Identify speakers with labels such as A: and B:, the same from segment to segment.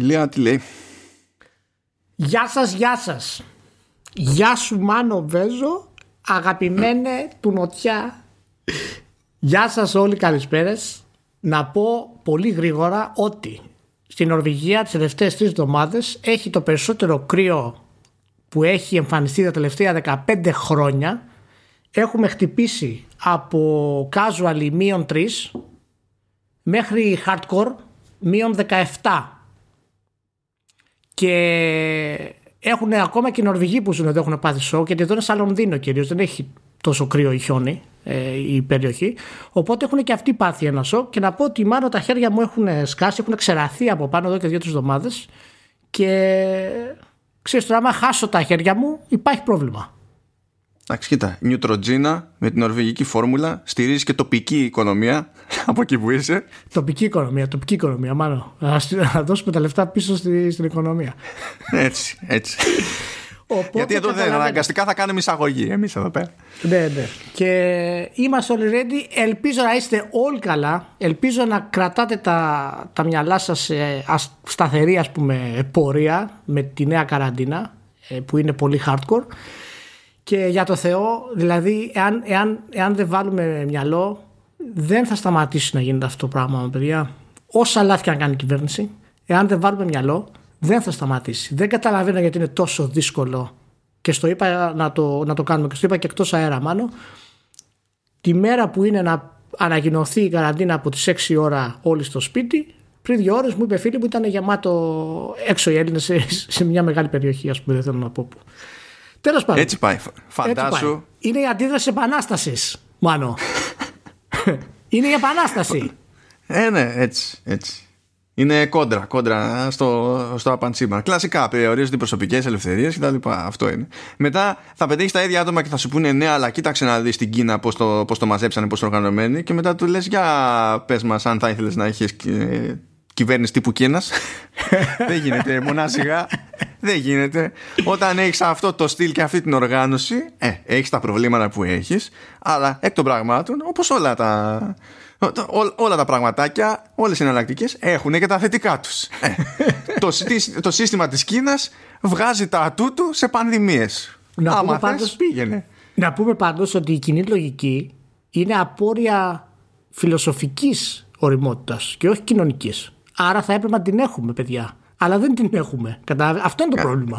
A: Ηλία τι λέει;
B: Γεια σας, γεια σας. Γεια σου Μάνο Βέζο, αγαπημένε του Νοτιά. Γεια σας όλοι καλησπέρες. Να πω πολύ γρήγορα ότι στην Νορβηγία τις τελευταίες τρεις εβδομάδες έχει το περισσότερο κρύο που έχει εμφανιστεί τα τελευταία 15 χρόνια. Έχουμε χτυπήσει από casual μείον 3 μέχρι hardcore μείον 17 και έχουν ακόμα και οι Νορβηγοί που ζουν εδώ έχουν πάθει σοκ, γιατί εδώ είναι σαν Λονδίνο κυρίως, δεν έχει τόσο κρύο ή χιόνι ε, η περιοχή. Οπότε έχουν και αυτοί πάθει ένα σοκ. Και να πω ότι μάλλον τα χέρια μου έχουν σκάσει, έχουν ξεραθεί από πάνω εδώ και δύο-τρεις εβδομάδες. Και ξέρεις τώρα, άμα χάσω τα χέρια μου, υπάρχει πρόβλημα.
A: Εντάξει, κοίτα. Νιουτροτζίνα με την νορβηγική φόρμουλα στηρίζει και τοπική οικονομία από εκεί που είσαι.
B: Τοπική οικονομία, τοπική οικονομία, μάλλον. Να δώσουμε τα λεφτά πίσω στη, στην οικονομία.
A: Έτσι, έτσι. Οπότε, Γιατί εδώ δεν αναγκαστικά θα κάνουμε εισαγωγή εμείς εδώ πέρα.
B: Ναι, ναι. Και είμαστε όλοι ready. Ελπίζω να είστε όλοι καλά. Ελπίζω να κρατάτε τα, τα μυαλά σας σε σταθερή ας πούμε πορεία με τη νέα καραντίνα ε, που είναι πολύ hardcore. Και για το Θεό, δηλαδή, εάν, εάν, εάν δεν βάλουμε μυαλό, δεν θα σταματήσει να γίνεται αυτό το πράγμα, παιδιά. Όσα λάθη αν κάνει η κυβέρνηση, εάν δεν βάλουμε μυαλό, δεν θα σταματήσει. Δεν καταλαβαίνω γιατί είναι τόσο δύσκολο. Και στο είπα να το, να το κάνουμε και στο είπα και εκτός αέρα, μάλλον. Τη μέρα που είναι να ανακοινωθεί η καραντίνα από τις 6 ώρα όλοι στο σπίτι, πριν δύο ώρες μου είπε φίλοι μου ήταν γεμάτο έξω οι Έλληνες σε, σε μια μεγάλη περιοχή, ας πούμε, δεν θέλω να πω. Τέλος πάντων.
A: Έτσι πάει. Φαντάσου.
B: Είναι η αντίδραση επανάστασης, μάλλον. Είναι η επανάσταση.
A: Ε, ναι, έτσι, έτσι. Είναι κόντρα, κόντρα στο, στο απαντσίμα. Κλασικά περιορίζονται οι προσωπικές ελευθερίες κτλ. Αυτό είναι. Μετά θα πετύχεις τα ίδια άτομα και θα σου πούνε ναι, αλλά κοίταξε να δεις στην Κίνα πώς το, πώς το μαζέψανε, πώς το οργανωμένοι. Και μετά του λες, για πες μας, αν θα ήθελες να έχεις ε, κυβέρνηση τύπου Κίνας. Δεν γίνεται, μονάσιγα. Δεν γίνεται. Όταν έχεις αυτό το στυλ και αυτή την οργάνωση, ε, έχεις τα προβλήματα που έχεις, αλλά εκ των πραγμάτων, όπως όλα τα. όλα τα πραγματάκια, όλες οι εναλλακτικές έχουν και τα θετικά τους. Ε, το, το σύστημα της Κίνας βγάζει τα ατού του σε πανδημίες. Να Άμα πούμε πάντως, πήγαινε.
B: Να πούμε πάντως ότι η κοινή λογική είναι απόρρια φιλοσοφικής οριμότητας και όχι κοινωνικής. Άρα θα έπρεπε να την έχουμε, παιδιά. Αλλά δεν την έχουμε. Κατάλαβε; Αυτό είναι το πρόβλημα.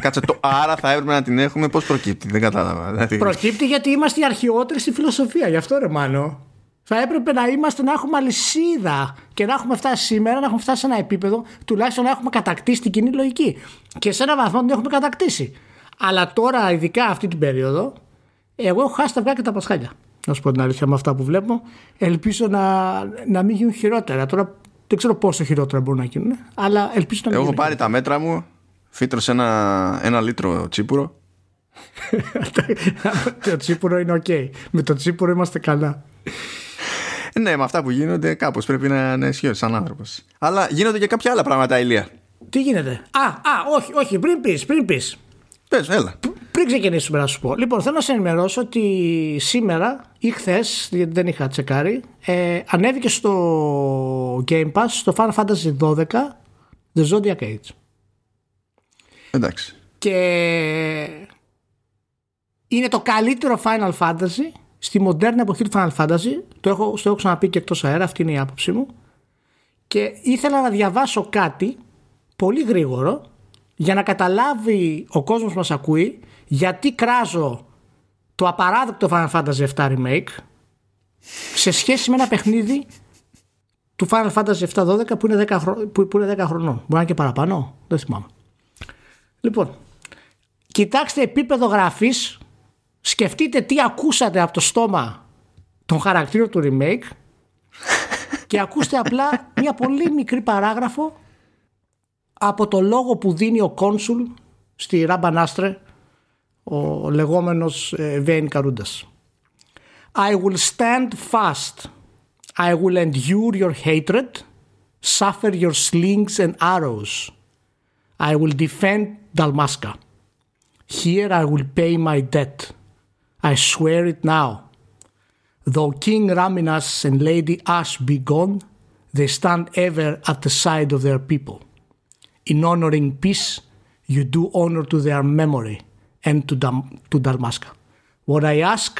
A: Κάτσε το άρα θα έπρεπε να την έχουμε. Πώς προκύπτει, δεν κατάλαβα.
B: Δηλαδή... Προκύπτει γιατί είμαστε οι αρχαιότεροι στη φιλοσοφία. Γι' αυτό ρε Μάνο. Θα έπρεπε να είμαστε να έχουμε αλυσίδα και να έχουμε φτάσει σήμερα, να έχουμε φτάσει σε ένα επίπεδο τουλάχιστον να έχουμε κατακτήσει την κοινή λογική. Και σε ένα βαθμό την έχουμε κατακτήσει. Αλλά τώρα, ειδικά αυτή την περίοδο, εγώ έχω χάσει τα αυγά και τα πασχάλια. Να σου πω την αλήθεια με αυτά που βλέπω. Ελπίζω να, να μην γίνουν χειρότερα. Τώρα δεν ξέρω πόσο χειρότερα μπορούν να γίνουν, αλλά ελπίζω να μην
A: Έχω πάρει τα μέτρα μου, φύτρωσε ένα, ένα λίτρο τσίπουρο.
B: το τσίπουρο είναι οκ. Με το τσίπουρο είμαστε καλά.
A: Ναι, με αυτά που γίνονται, κάπως πρέπει να είναι αισιόδοξο σαν άνθρωπος. Αλλά γίνονται και κάποια άλλα πράγματα, Ηλία.
B: Τι γίνεται; Α, α, όχι, όχι, πριν πεις, πριν πεις.
A: Πες, έλα.
B: Πριν ξεκινήσουμε να σου πω. Λοιπόν, θέλω να σε ενημερώσω ότι σήμερα ή χθες, γιατί δεν είχα τσεκάρει, ε, ανέβηκε στο Game Pass στο Final Fantasy 12 The Zodiac Age.
A: Εντάξει.
B: Και είναι το καλύτερο Final Fantasy στη μοντέρνα εποχή του Final Fantasy. Το έχω, στο έχω ξαναπεί και εκτός αέρα, αυτή είναι η άποψή μου. Και ήθελα να διαβάσω κάτι πολύ γρήγορο για να καταλάβει ο κόσμος που μας ακούει γιατί κράζω το απαράδεκτο Final Fantasy VII Remake σε σχέση με ένα παιχνίδι του Final Fantasy VII 12 που είναι 10, που, που είναι 10 χρονών. Μπορεί να είναι και παραπάνω, δεν θυμάμαι. Λοιπόν, κοιτάξτε επίπεδο γραφής, σκεφτείτε τι ακούσατε από το στόμα των χαρακτήρων του remake και ακούστε απλά μια πολύ μικρή παράγραφο από το λόγο που δίνει ο κόνσουλ στη Ράμπανάστρε ο λεγόμενος Βέιν Καρούντας. I will stand fast. I will endure your hatred, suffer your slings and arrows. I will defend Dalmasca. Here I will pay my debt. I swear it now. Though King Raminas and Lady Ash be gone, they stand ever at the side of their people. In honoring peace, you do honor to their memory And to, Dam- to Dalmasca. What I ask,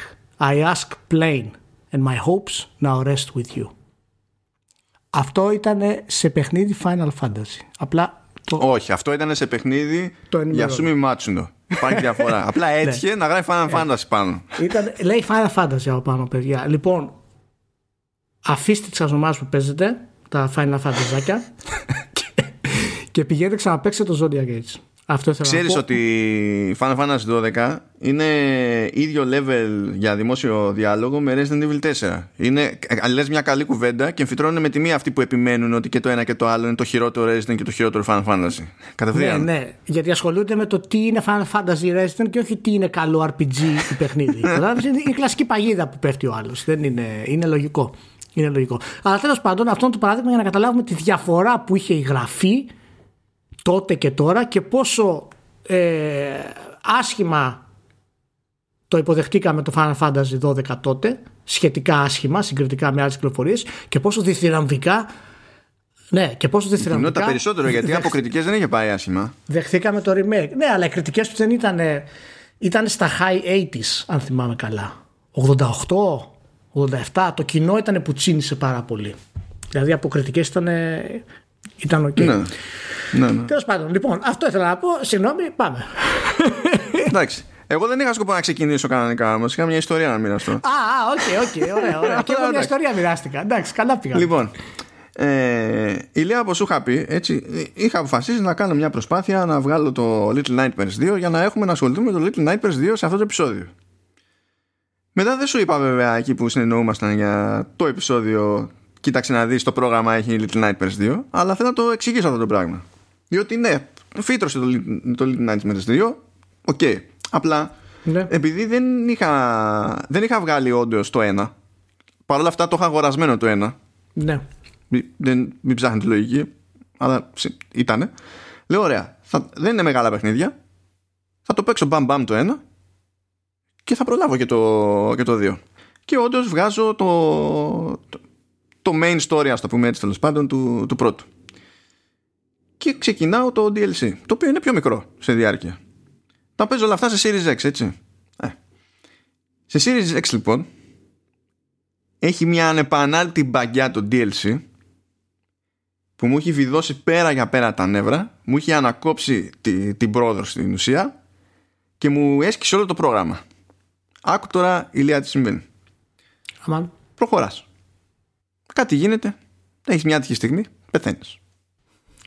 B: I ask plain, and my hopes now rest with you. Αυτό ήταν σε παιχνίδι Final Fantasy. Απλά το...
A: Όχι, αυτό ήταν σε παιχνίδι
B: Το
A: για
B: ενημερώνω.
A: Σούμι Μάτσουνο. Υπάρχει διαφορά. Απλά έτυχε να γράφει Final Fantasy πάνω.
B: Ήταν, λέει Final Fantasy από πάνω, παιδιά. Λοιπόν, αφήστε τις ονομάσει που παίζετε, τα Final Fantasy και, και πηγαίνετε ξαναπαίξτε το Zodiac Age. Αυτό ήθελα να
A: Ξέρεις
B: πω.
A: ότι Final Fantasy 12 είναι ίδιο level για δημόσιο διάλογο με Resident Evil 4. Είναι, ε, λες μια καλή κουβέντα και εμφυτρώνουν με τη μία αυτοί που επιμένουν ότι και το ένα και το άλλο είναι το χειρότερο Resident και το χειρότερο Final Fantasy.
B: Ναι,
A: Κατευθείαν.
B: ναι. Γιατί ασχολούνται με το τι είναι Final Fantasy Resident και όχι τι είναι καλό RPG ή παιχνίδι. Κατάλαβες, είναι η κλασική παγίδα που πέφτει ο άλλος. Δεν είναι, είναι λογικό. Είναι λογικό. Αλλά τέλος πάντων, αυτό είναι το παράδειγμα για να καταλάβουμε τη διαφορά που είχε η γραφή τότε και τώρα και πόσο ε, άσχημα το υποδεχτήκαμε το Final Fantasy 12 τότε, σχετικά άσχημα, συγκριτικά με άλλες κυκλοφορίε, και πόσο διθυραμβικά. Ναι, και πόσο
A: Κοινότητα
B: διθυραμβικά.
A: περισσότερο γιατί από κριτικές δεν είχε πάει άσχημα.
B: Δεχθήκαμε το remake. Ναι, αλλά οι κριτικές τους δεν ήταν. ήταν στα high 80s, αν θυμάμαι καλά. 88, 87. Το κοινό ήταν που τσίνησε πάρα πολύ. Δηλαδή από κριτικές ήταν. Ήταν οκ.
A: Ναι. ναι, ναι.
B: Τέλος πάντων, λοιπόν, αυτό ήθελα να πω. Συγγνώμη, πάμε.
A: Εντάξει. Εγώ δεν είχα σκοπό να ξεκινήσω κανονικά όμως. Είχα μια ιστορία να μοιραστώ.
B: Α, α, ok, ok, ωραία, ωραία. και εγώ μια
A: Εντάξει.
B: ιστορία μοιράστηκα. Εντάξει, καλά πήγα.
A: Λοιπόν, ε, η Λέα όπως σου είχα πει, έτσι, είχα αποφασίσει να κάνω μια προσπάθεια να βγάλω το Little Nightmares 2 για να έχουμε να ασχοληθούμε με το Little Nightmares 2 σε αυτό το επεισόδιο. Μετά δεν σου είπα βέβαια εκεί που συνεννοούμασταν για το επεισόδιο κοίταξε να δεις το πρόγραμμα έχει Little Nightmares 2 αλλά θέλω να το εξηγήσω αυτό το πράγμα. Διότι ναι, φύτρωσε το, Little- το Little Nightmares 2 οκ, απλά
B: Ναι.
A: επειδή δεν είχα, δεν είχα βγάλει όντως το 1 Παρ' όλα αυτά το είχα αγορασμένο το 1
B: Ναι.
A: μη- δεν, μην ψάχνετε λογική, αλλά ψ- ήτανε. Λέω, ωραία, θα, δεν είναι μεγάλα παιχνίδια. Θα το παίξω μπαμ μπαμ το ένα και θα προλάβω και το, και το δύο. Και όντως βγάζω το, το, το main story, ας το πούμε έτσι τέλος πάντων, του, του πρώτου. Και ξεκινάω το DLC, το οποίο είναι πιο μικρό σε διάρκεια. Τα παίζω όλα αυτά σε Series X, έτσι. Ε. Σε Series X λοιπόν έχει μια ανεπανάληπτη μπαγκιά το DLC που μου έχει βιδώσει πέρα για πέρα τα νεύρα, μου έχει ανακόψει τη, την πρόοδο στην ουσία και μου έσκησε όλο το πρόγραμμα. Άκου τώρα ηλία τι συμβαίνει.
B: Αμάν.
A: Προχωράς. Κάτι γίνεται, έχεις μια άτυχη στιγμή, πεθαίνεις.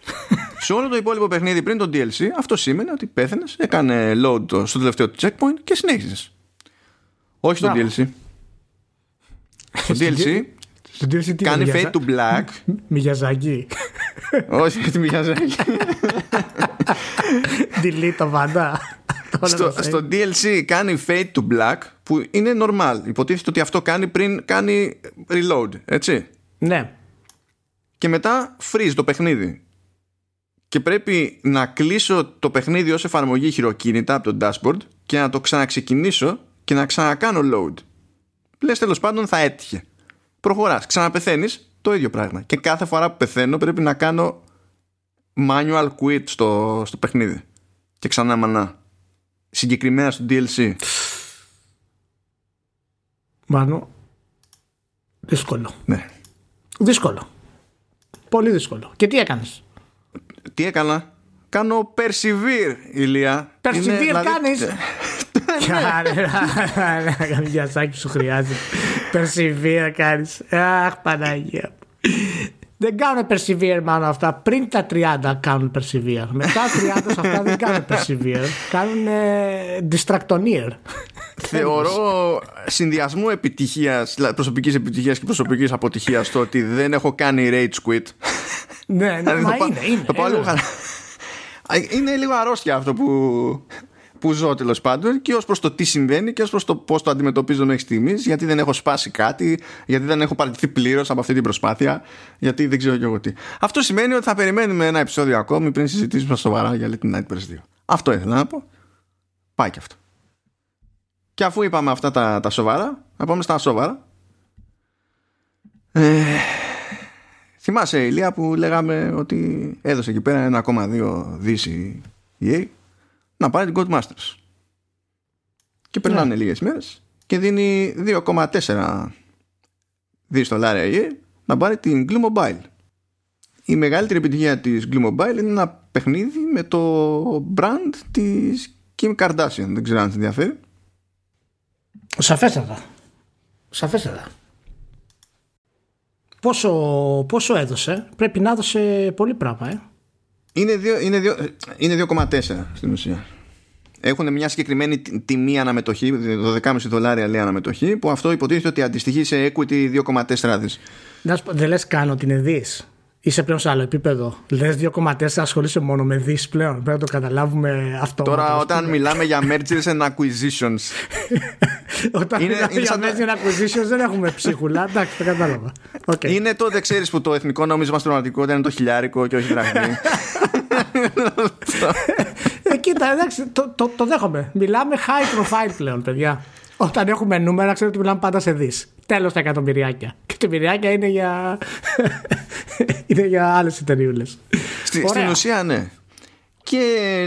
A: Σε όλο το υπόλοιπο παιχνίδι πριν το DLC, αυτό σήμαινε ότι πέθαινες, έκανε load το, στο τελευταίο του checkpoint και συνέχιζες. Όχι στο
B: Μπράβο.
A: DLC. Στο DLC
B: Στον DLC τι
A: κάνει
B: είναι,
A: fade to black
B: Μιγιαζάκι.
A: Όχι, γιατί Μιαζάκη.
B: Delete το βαντά.
A: στο, στο DLC κάνει fade to black που είναι normal. Υποτίθεται ότι αυτό κάνει πριν κάνει reload, έτσι.
B: Ναι.
A: Και μετά freeze το παιχνίδι. Και πρέπει να κλείσω το παιχνίδι ως εφαρμογή χειροκίνητα από το dashboard και να το ξαναξεκινήσω και να ξανακάνω load. Λες τέλος πάντων θα έτυχε. Προχωράς, ξαναπεθαίνεις, το ίδιο πράγμα. Και κάθε φορά που πεθαίνω πρέπει να κάνω manual quit στο, στο παιχνίδι. Και ξανά μανά. Συγκεκριμένα στο DLC.
B: Μάνο. Δύσκολο.
A: Ναι.
B: Δύσκολο. Πολύ δύσκολο. Και τι έκανες;
A: Τι έκανα; Κάνω persevere, Ηλία.
B: Persevere
A: Είναι, δηλαδή-
B: κάνεις. Κάνε ένα βιασάκι σου χρειάζεται. Persevere κάνεις. Αχ, Παναγία. μου. Δεν κάνουν persevere μάλλον αυτά. Πριν τα 30 κάνουν persevere. Μετά τα 30 σε αυτά δεν κάνουν persevere. Κάνουν ε, distractonier.
A: Θεωρώ συνδυασμό επιτυχίας, δηλαδή προσωπικής επιτυχίας και προσωπικής αποτυχίας το ότι δεν έχω κάνει rage quit.
B: ναι, ναι,
A: Δηλαδή,
B: μα
A: το πά-
B: είναι, είναι.
A: το πάω
B: ε,
A: λίγο
B: βέβαια.
A: χαρά. Είναι λίγο αρρώστια αυτό που, που ζω τέλος πάντων και ως προς το τι συμβαίνει και ως προς το πώς το αντιμετωπίζω μέχρι στιγμής, γιατί δεν έχω σπάσει κάτι, γιατί δεν έχω παραιτηθεί πλήρως από αυτή την προσπάθεια, γιατί δεν ξέρω και εγώ τι. Αυτό σημαίνει ότι θα περιμένουμε ένα επεισόδιο ακόμη πριν συζητήσουμε σοβαρά για Little Nightmares 2. Αυτό ήθελα να πω. Πάει και αυτό. Και αφού είπαμε αυτά τα, τα σοβαρά, να πάμε στα σοβαρά. Ε, Θυμάσαι Ηλία που λέγαμε ότι έδωσε εκεί πέρα 1,2 δις η EA να πάρει την Codemasters. Και περνάνε yeah. λίγες μέρες και δίνει 2,4 δις δολάρια η EA να πάρει την Glue Mobile. Η μεγαλύτερη επιτυχία της Glue Mobile είναι ένα παιχνίδι με το brand της Kim Kardashian. Δεν ξέρω αν σε ενδιαφέρει.
B: Σαφέστατα. Σαφέστατα. Πόσο, πόσο έδωσε, πρέπει να έδωσε πολύ πράγμα, ε.
A: Είναι, είναι, είναι 2,4 στην ουσία. Έχουν μια συγκεκριμένη τιμή αναμετοχή, 12,5 δολάρια λέει αναμετοχή, που αυτό υποτίθεται ότι αντιστοιχεί σε equity 2,4 δις.
B: Δεν λες καν ότι είναι δις είσαι πλέον σε άλλο επίπεδο. Λες 2,4 ασχολείσαι μόνο με δι πλέον. Πρέπει να το καταλάβουμε αυτό.
A: Τώρα, όταν μιλάμε για mergers and acquisitions.
B: όταν είναι, μιλάμε είναι για mergers and acquisitions, δεν έχουμε ψίχουλα. Εντάξει, το κατάλαβα.
A: Okay. Είναι τότε, ξέρεις, που το εθνικό νόμισμα στην πραγματικότητα είναι το χιλιάρικο και όχι δραχμή.
B: ε, κοίτα, εντάξει, το, το, το δέχομαι. Μιλάμε high profile πλέον, παιδιά. Όταν έχουμε νούμερα, ξέρω ότι μιλάμε πάντα σε δις. Τέλος τα εκατομμυριάκια. Και εκατομμυριάκια είναι για. είναι για άλλες εταιρείε.
A: Στη, στην ουσία, ναι. Και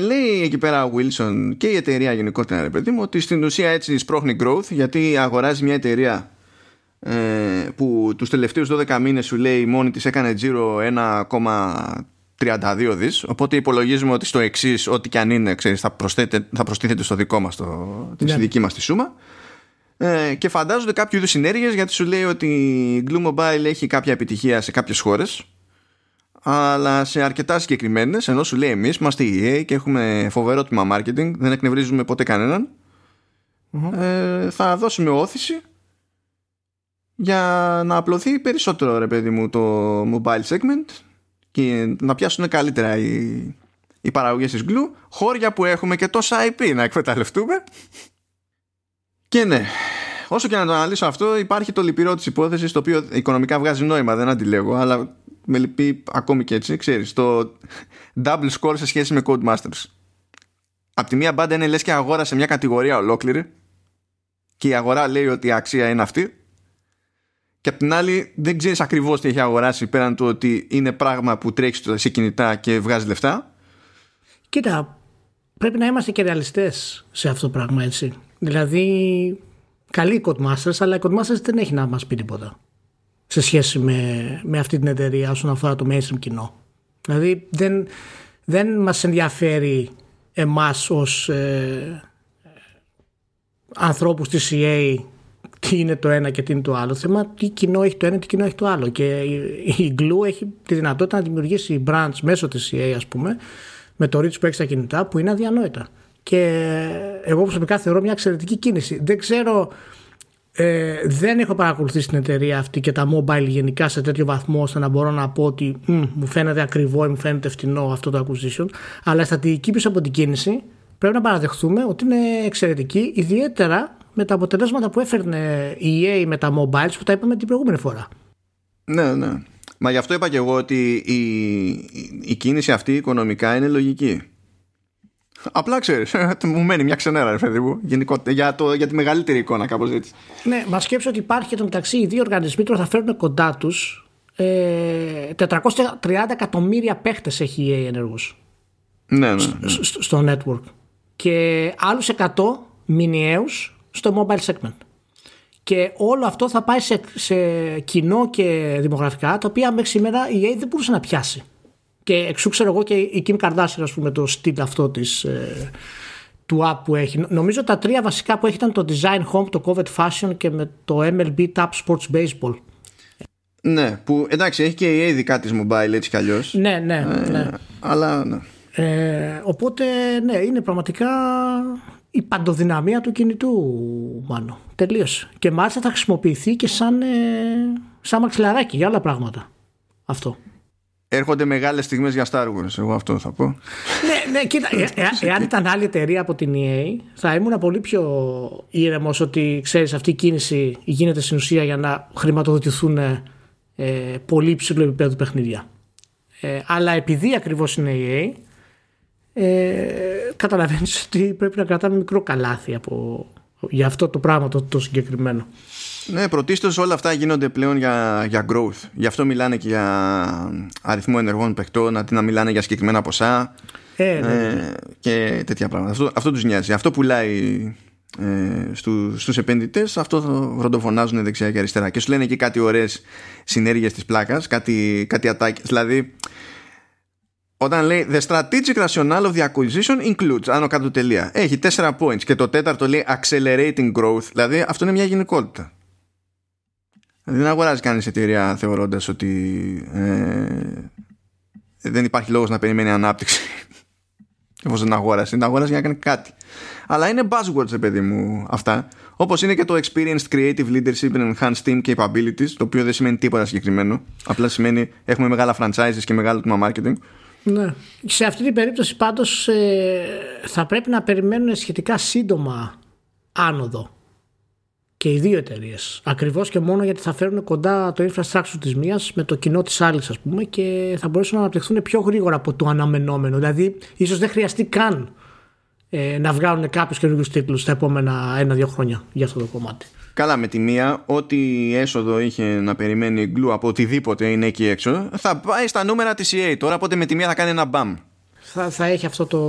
A: λέει εκεί πέρα ο Wilson και η εταιρεία γενικότερα, ρε παιδί μου, ότι στην ουσία έτσι σπρώχνει growth γιατί αγοράζει μια εταιρεία ε, που τους τελευταίους 12 μήνες σου λέει μόνη της έκανε τζίρο 1,32 δις οπότε υπολογίζουμε ότι στο εξής ό,τι και αν είναι ξέρεις, θα, θα προστίθεται στο δικό μας το, ναι. δική μας τη σούμα ε, και φαντάζονται κάποιο είδους συνέργειες γιατί σου λέει ότι η Glue Mobile έχει κάποια επιτυχία σε κάποιες χώρες, αλλά σε αρκετά συγκεκριμένες, ενώ σου λέει εμείς είμαστε η EA και έχουμε φοβερό τμήμα marketing, δεν εκνευρίζουμε ποτέ ε, θα δώσουμε όθηση για να απλωθεί περισσότερο ρε παιδί μου το mobile segment και να πιάσουν καλύτερα οι, οι παραγωγές της Glue. Χώρια που έχουμε και τόσα IP να εκμεταλλευτούμε και ναι, όσο και να το αναλύσω αυτό, υπάρχει το λυπηρό της υπόθεσης, το οποίο οικονομικά βγάζει νόημα, δεν αντιλέγω, αλλά με λυπεί ακόμη και έτσι, ξέρεις, το double score σε σχέση με Codemasters. Απ' τη μία μπάντα είναι λες και αγόρασε μια κατηγορία ολόκληρη και η αγορά λέει ότι η αξία είναι αυτή. Και απ' την άλλη δεν ξέρεις ακριβώς τι έχει αγοράσει πέραν του ότι είναι πράγμα που τρέχει σε κινητά και βγάζει λεφτά.
B: Κοίτα, πρέπει να είμαστε και ρεαλιστές σε αυτό το πράγμα έτσι. Δηλαδή, καλή η Codemasters, αλλά η Codemasters δεν έχει να μας πει τίποτα σε σχέση με, με αυτή την εταιρεία όσον αφορά το mainstream κοινό. Δηλαδή, δεν, δεν μας ενδιαφέρει εμάς ως ε, ανθρώπους της EA τι είναι το ένα και τι είναι το άλλο θέμα, τι κοινό έχει το ένα, τι κοινό έχει το άλλο. Και η Glue έχει τη δυνατότητα να δημιουργήσει brands μέσω της EA, ας πούμε, με το reach που έχει στα κινητά, που είναι αδιανόητα και εγώ προσωπικά θεωρώ μια εξαιρετική κίνηση. Δεν ξέρω, ε, δεν έχω παρακολουθήσει την εταιρεία αυτή και τα mobile γενικά σε τέτοιο βαθμό ώστε να μπορώ να πω ότι μου φαίνεται ακριβό ή μου φαίνεται φτηνό αυτό το acquisition. Αλλά η στρατηγική πίσω από την κίνηση πρέπει να παραδεχτούμε ότι είναι εξαιρετική, ιδιαίτερα με τα αποτελέσματα που έφερνε η EA με τα mobiles που τα είπαμε την προηγούμενη φορά.
A: Ναι, ναι. Μα γι' αυτό είπα και εγώ ότι η, η κίνηση αυτή οικονομικά είναι λογική. Απλά ξέρεις, μου μένει μια ξενέρα, ρε παιδί μου, για, το, για τη μεγαλύτερη εικόνα, κάπως έτσι.
B: Ναι, μα σκέψω ότι υπάρχει το μεταξύ οι δύο οργανισμοί τώρα θα φέρουν κοντά τους ε, 430 εκατομμύρια παίχτες έχει η EA ενεργούς.
A: Ναι, ναι, ναι.
B: Στο, network. Και άλλους 100 μηνιαίους στο mobile segment. Και όλο αυτό θα πάει σε, σε κοινό και δημογραφικά, τα οποία μέχρι σήμερα η EA δεν μπορούσε να πιάσει. Και εξού ξέρω εγώ και η Kim Kardashian, ας πούμε, το στυλ αυτό της, ε, του app που έχει. Νομίζω τα τρία βασικά που έχει ήταν το Design Home, το COVID Fashion και με το MLB Tap Sports Baseball.
A: Ναι, που εντάξει έχει και η ειδικά της mobile έτσι κι αλλιώς.
B: Ναι, ναι, ε, ναι.
A: Αλλά ναι.
B: Ε, οπότε ναι, είναι πραγματικά η παντοδυναμία του κινητού μάλλον. Τελείωσε. Και μάλιστα θα χρησιμοποιηθεί και σαν, ε, σαν μαξιλαράκι για άλλα πράγματα. Αυτό
A: έρχονται μεγάλες στιγμές για Star Wars εγώ αυτό θα πω
B: ναι, ναι κοίτα ε, ε, εάν ήταν άλλη εταιρεία από την EA θα ήμουν πολύ πιο ήρεμος ότι ξέρεις αυτή η κίνηση γίνεται στην ουσία για να χρηματοδοτηθούν ε, πολύ ψηλό επίπεδο παιχνίδια ε, αλλά επειδή ακριβώς είναι η EA ε, καταλαβαίνεις ότι πρέπει να κρατάμε μικρό καλάθι από, για αυτό το πράγμα το, το συγκεκριμένο
A: Ναι, πρωτίστως όλα αυτά γίνονται πλέον για, για growth. Γι' αυτό μιλάνε και για αριθμό ενεργών παιχτών, αντί να μιλάνε για συγκεκριμένα ποσά
B: Ε, ναι.
A: ε, και τέτοια πράγματα. Αυτό, αυτό τους νοιάζει. Αυτό πουλάει ε, στου, στους επενδυτές, αυτό βροντοφωνάζουν δεξιά και αριστερά. Και σου λένε και κάτι ωραίες συνέργειες της πλάκας, κάτι, κάτι ατάκες. Δηλαδή, όταν λέει The strategic rationale of the acquisition includes, άνω κάτω τελεία. Έχει τέσσερα points και το τέταρτο λέει accelerating growth. Δηλαδή αυτό είναι μια γενικότητα. Δεν αγοράζει κανείς εταιρεία θεωρώντας ότι ε, δεν υπάρχει λόγος να περιμένει ανάπτυξη. Εφόσον την αγόρασε. Την αγόρασε για να κάνει κάτι. Αλλά είναι buzzwords, παιδί μου, αυτά. Όπως είναι και το experienced creative leadership and enhanced team capabilities, το οποίο δεν σημαίνει τίποτα συγκεκριμένο. Απλά σημαίνει έχουμε μεγάλα franchises και μεγάλο τμήμα marketing.
B: Ναι. Σε αυτή την περίπτωση πάντως ε, θα πρέπει να περιμένουν σχετικά σύντομα άνοδο και οι δύο εταιρείες. Ακριβώς και μόνο γιατί θα φέρουν κοντά το infrastructure της μίας με το κοινό της άλλης ας πούμε και θα μπορέσουν να αναπτυχθούν πιο γρήγορα από το αναμενόμενο. Δηλαδή ίσως δεν χρειαστεί καν ε, να βγάλουν κάποιους καινούριους τίτλους τα επόμενα ένα-δύο χρόνια για αυτό το κομμάτι.
A: Καλά με τη μία, ό,τι έσοδο είχε να περιμένει γκλου από οτιδήποτε είναι εκεί έξω, θα πάει στα νούμερα της EA. Τώρα οπότε με τη μία θα κάνει ένα μπαμ.
B: Θα, θα έχει αυτό το,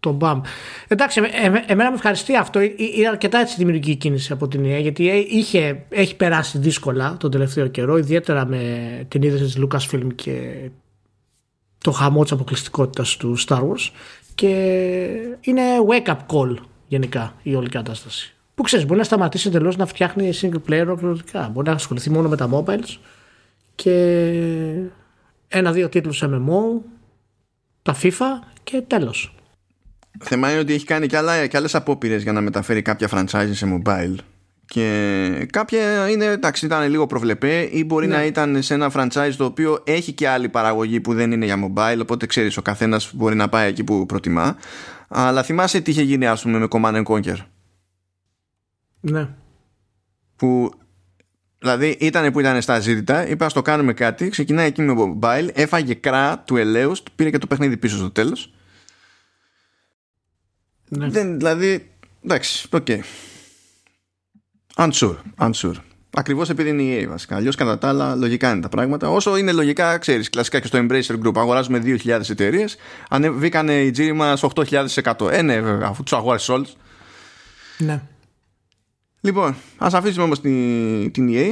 B: το μπαμ. Εντάξει, ε, ε, εμένα με ευχαριστεί αυτό. Ε, είναι αρκετά έτσι δημιουργική κίνηση από την EA, γιατί η EA είχε, έχει περάσει δύσκολα τον τελευταίο καιρό, ιδιαίτερα με την ίδρυση της Lucasfilm και το χαμό της αποκλειστικότητας του Star Wars και είναι wake-up call γενικά η όλη κατάσταση. Που ξέρεις, μπορεί να σταματήσει εντελώς να φτιάχνει single player ολοκληρωτικά. Μπορεί να ασχοληθεί μόνο με τα mobiles και ένα-δύο τίτλους MMO, τα FIFA και τέλος.
A: Θέμα είναι ότι έχει κάνει και, άλλα, και άλλες απόπειρες για να μεταφέρει κάποια franchise σε mobile και κάποια είναι, εντάξει, ήταν λίγο προβλεπέ ή μπορεί ναι. να ήταν σε ένα franchise το οποίο έχει και άλλη παραγωγή που δεν είναι για mobile οπότε ξέρεις ο καθένας μπορεί να πάει εκεί που προτιμά αλλά θυμάσαι τι είχε γίνει ας πούμε με Command Conquer;
B: Ναι.
A: Που Δηλαδή ήταν που ήταν στα αζήτητα, είπα να το κάνουμε κάτι, ξεκινάει εκεί με mobile, έφαγε κρά του ελέους, πήρε και το παιχνίδι πίσω στο τέλος. Ναι. Δεν, δηλαδή, εντάξει, ok. Okay. Unsure, unsure. Ακριβώς επειδή είναι η EA βασικά. Αλλιώς κατά τα άλλα, λογικά είναι τα πράγματα. Όσο είναι λογικά, ξέρεις, κλασικά και στο Embracer Group αγοράζουμε 2.000 εταιρείες. Ανεβήκανε οι τζίροι μας 8.000%. Ε, ναι, βέβαια, αφού τους αγόρασε όλους.
B: Ναι.
A: Λοιπόν, ας αφήσουμε όμως την, την EA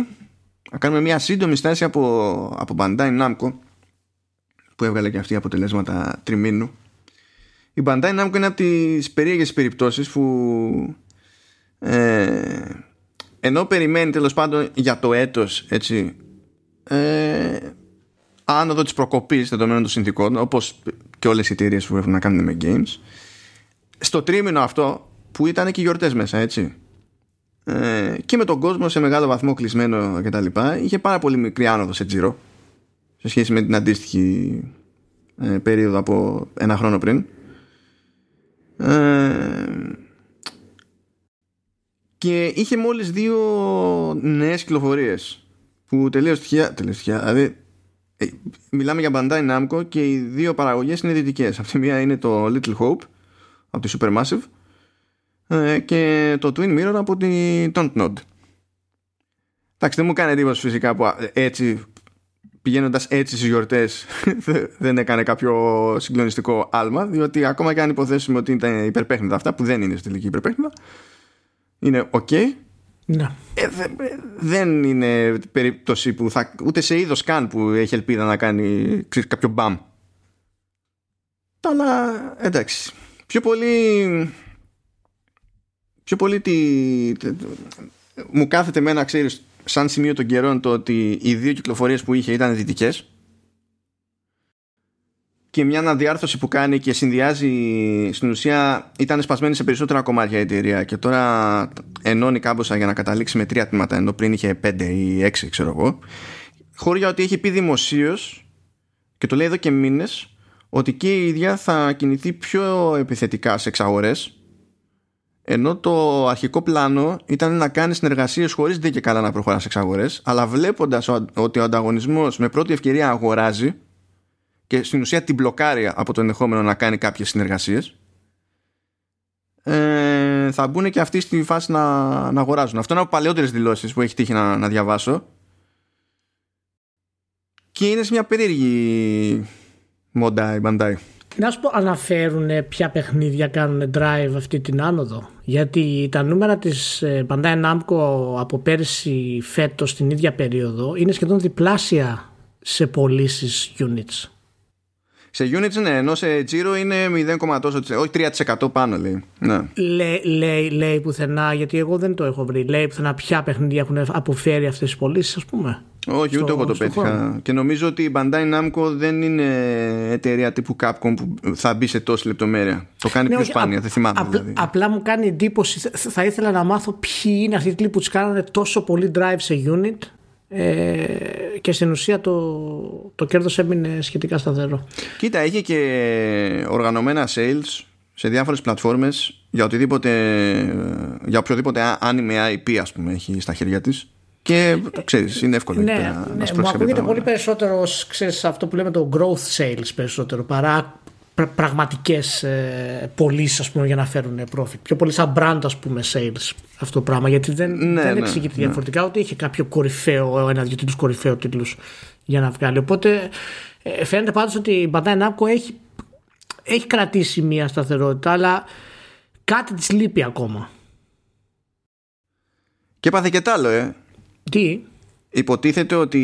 A: να κάνουμε μια σύντομη στάση από, από Bandai Namco που έβγαλε και αυτή αποτελέσματα τριμήνου. Η Bandai Namco είναι από τις περίεργες περιπτώσεις που ε, ενώ περιμένει τέλος πάντων για το έτος έτσι ε, άνοδο της προκοπής δεδομένων των συνθήκων όπως και όλες οι εταιρείες που έχουν να κάνουν με games στο τρίμηνο αυτό που ήταν και οι γιορτές μέσα έτσι ε, και με τον κόσμο σε μεγάλο βαθμό κλεισμένο κτλ. Είχε πάρα πολύ μικρή άνοδο σε τζίρο σε σχέση με την αντίστοιχη ε, περίοδο από ένα χρόνο πριν. Ε, και είχε μόλις δύο νέες κυκλοφορίες που τελείως τυχαία, τελείως τυχαία δηλαδή ε, μιλάμε για Bandai Namco και οι δύο παραγωγές είναι δυτικές. Αυτή μία είναι το Little Hope από τη Supermassive ε, και το Twin Mirror από την Node. Εντάξει, δεν μου κάνει εντύπωση φυσικά που έτσι πηγαίνοντας έτσι στις γιορτές δεν έκανε κάποιο συγκλονιστικό άλμα διότι ακόμα και αν υποθέσουμε ότι είναι υπερπέχνητα αυτά που δεν είναι στη τελική υπερπέχνητα είναι ok.
B: Ναι.
A: ε, δεν είναι περίπτωση που θα, ούτε σε είδος καν που έχει ελπίδα να κάνει κάποιο μπαμ. Αλλά εντάξει. Πιο πολύ πιο πολύ τη, μου κάθεται με ένα ξέρεις σαν σημείο των καιρών το ότι οι δύο κυκλοφορίες που είχε ήταν δυτικές και μια αναδιάρθρωση που κάνει και συνδυάζει στην ουσία ήταν σπασμένη σε περισσότερα κομμάτια η εταιρεία και τώρα ενώνει κάμποσα για να καταλήξει με τρία τμήματα ενώ πριν είχε πέντε ή έξι ξέρω εγώ. Χώρια ότι έχει πει δημοσίως και το λέει εδώ και μήνες ότι και η ίδια θα κινηθεί πιο επιθετικά σε εξαγορές ενώ το αρχικό πλάνο ήταν να κάνει συνεργασίες χωρίς δεν και καλά να προχωρά σε εξαγορές, αλλά βλέποντας ότι ο ανταγωνισμός με πρώτη ευκαιρία αγοράζει και στην ουσία την μπλοκάρει από το ενδεχόμενο να κάνει κάποιες συνεργασίες, ε, θα μπουν και αυτοί στη φάση να, να αγοράζουν. Αυτό είναι από παλαιότερες δηλώσεις που έχει τύχει να, να διαβάσω και είναι σε μια περίεργη μόντα η Bandai.
B: Να σου πω, αναφέρουν ποια παιχνίδια κάνουν drive αυτή την άνοδο; Γιατί τα νούμερα της ε, Bandai Namco από πέρσι φέτος την ίδια περίοδο είναι σχεδόν διπλάσια σε πωλήσεις units.
A: Σε units ναι, ενώ σε Giro είναι 0, τόσο, όχι 3% πάνω λέει. Ναι.
B: Λέει, λέει, λέει πουθενά, γιατί εγώ δεν το έχω βρει. Λέει πουθενά ποια παιχνίδια έχουν αποφέρει αυτές τις πωλήσεις, ας πούμε.
A: Όχι, στο, ούτε εγώ το πέτυχα. Και νομίζω ότι η Bandai Namco δεν είναι εταιρεία τύπου Capcom που θα μπει σε τόση λεπτομέρεια. Το κάνει ναι, πιο σπάνια, δεν θυμάμαι.
B: Απλά,
A: δηλαδή.
B: απλά μου κάνει εντύπωση. Θα ήθελα να μάθω ποιοι είναι αυτοί οι τύποι που τους κάνανε τόσο πολύ drive σε unit ε, και στην ουσία το, το κέρδος έμεινε σχετικά σταθερό.
A: Κοίτα, είχε και οργανωμένα sales σε διάφορες πλατφόρμες για οτιδήποτε για οποιοδήποτε anime IP ας πούμε έχει στα χέρια της και ξέρεις είναι εύκολο
B: ναι, ναι, να μου ακούγεται πολύ περισσότερο ξέρεις, αυτό που λέμε το growth sales περισσότερο παρά πραγματικές ε, πωλήσεις ας πούμε για να φέρουν profit. Πιο πολύ σαν brand ας πούμε sales αυτό το πράγμα γιατί δεν,
A: ναι,
B: δεν
A: ναι,
B: εξηγείται
A: ναι.
B: διαφορετικά ότι είχε κάποιο κορυφαίο ένα-δυο τίτλους κορυφαίο τίτλους για να βγάλει. Οπότε ε, φαίνεται πάντως ότι η Bandai Namco έχει, έχει κρατήσει μια σταθερότητα αλλά κάτι της λείπει ακόμα.
A: Και πάθε και τ' άλλο ε.
B: Τι;
A: Υποτίθεται ότι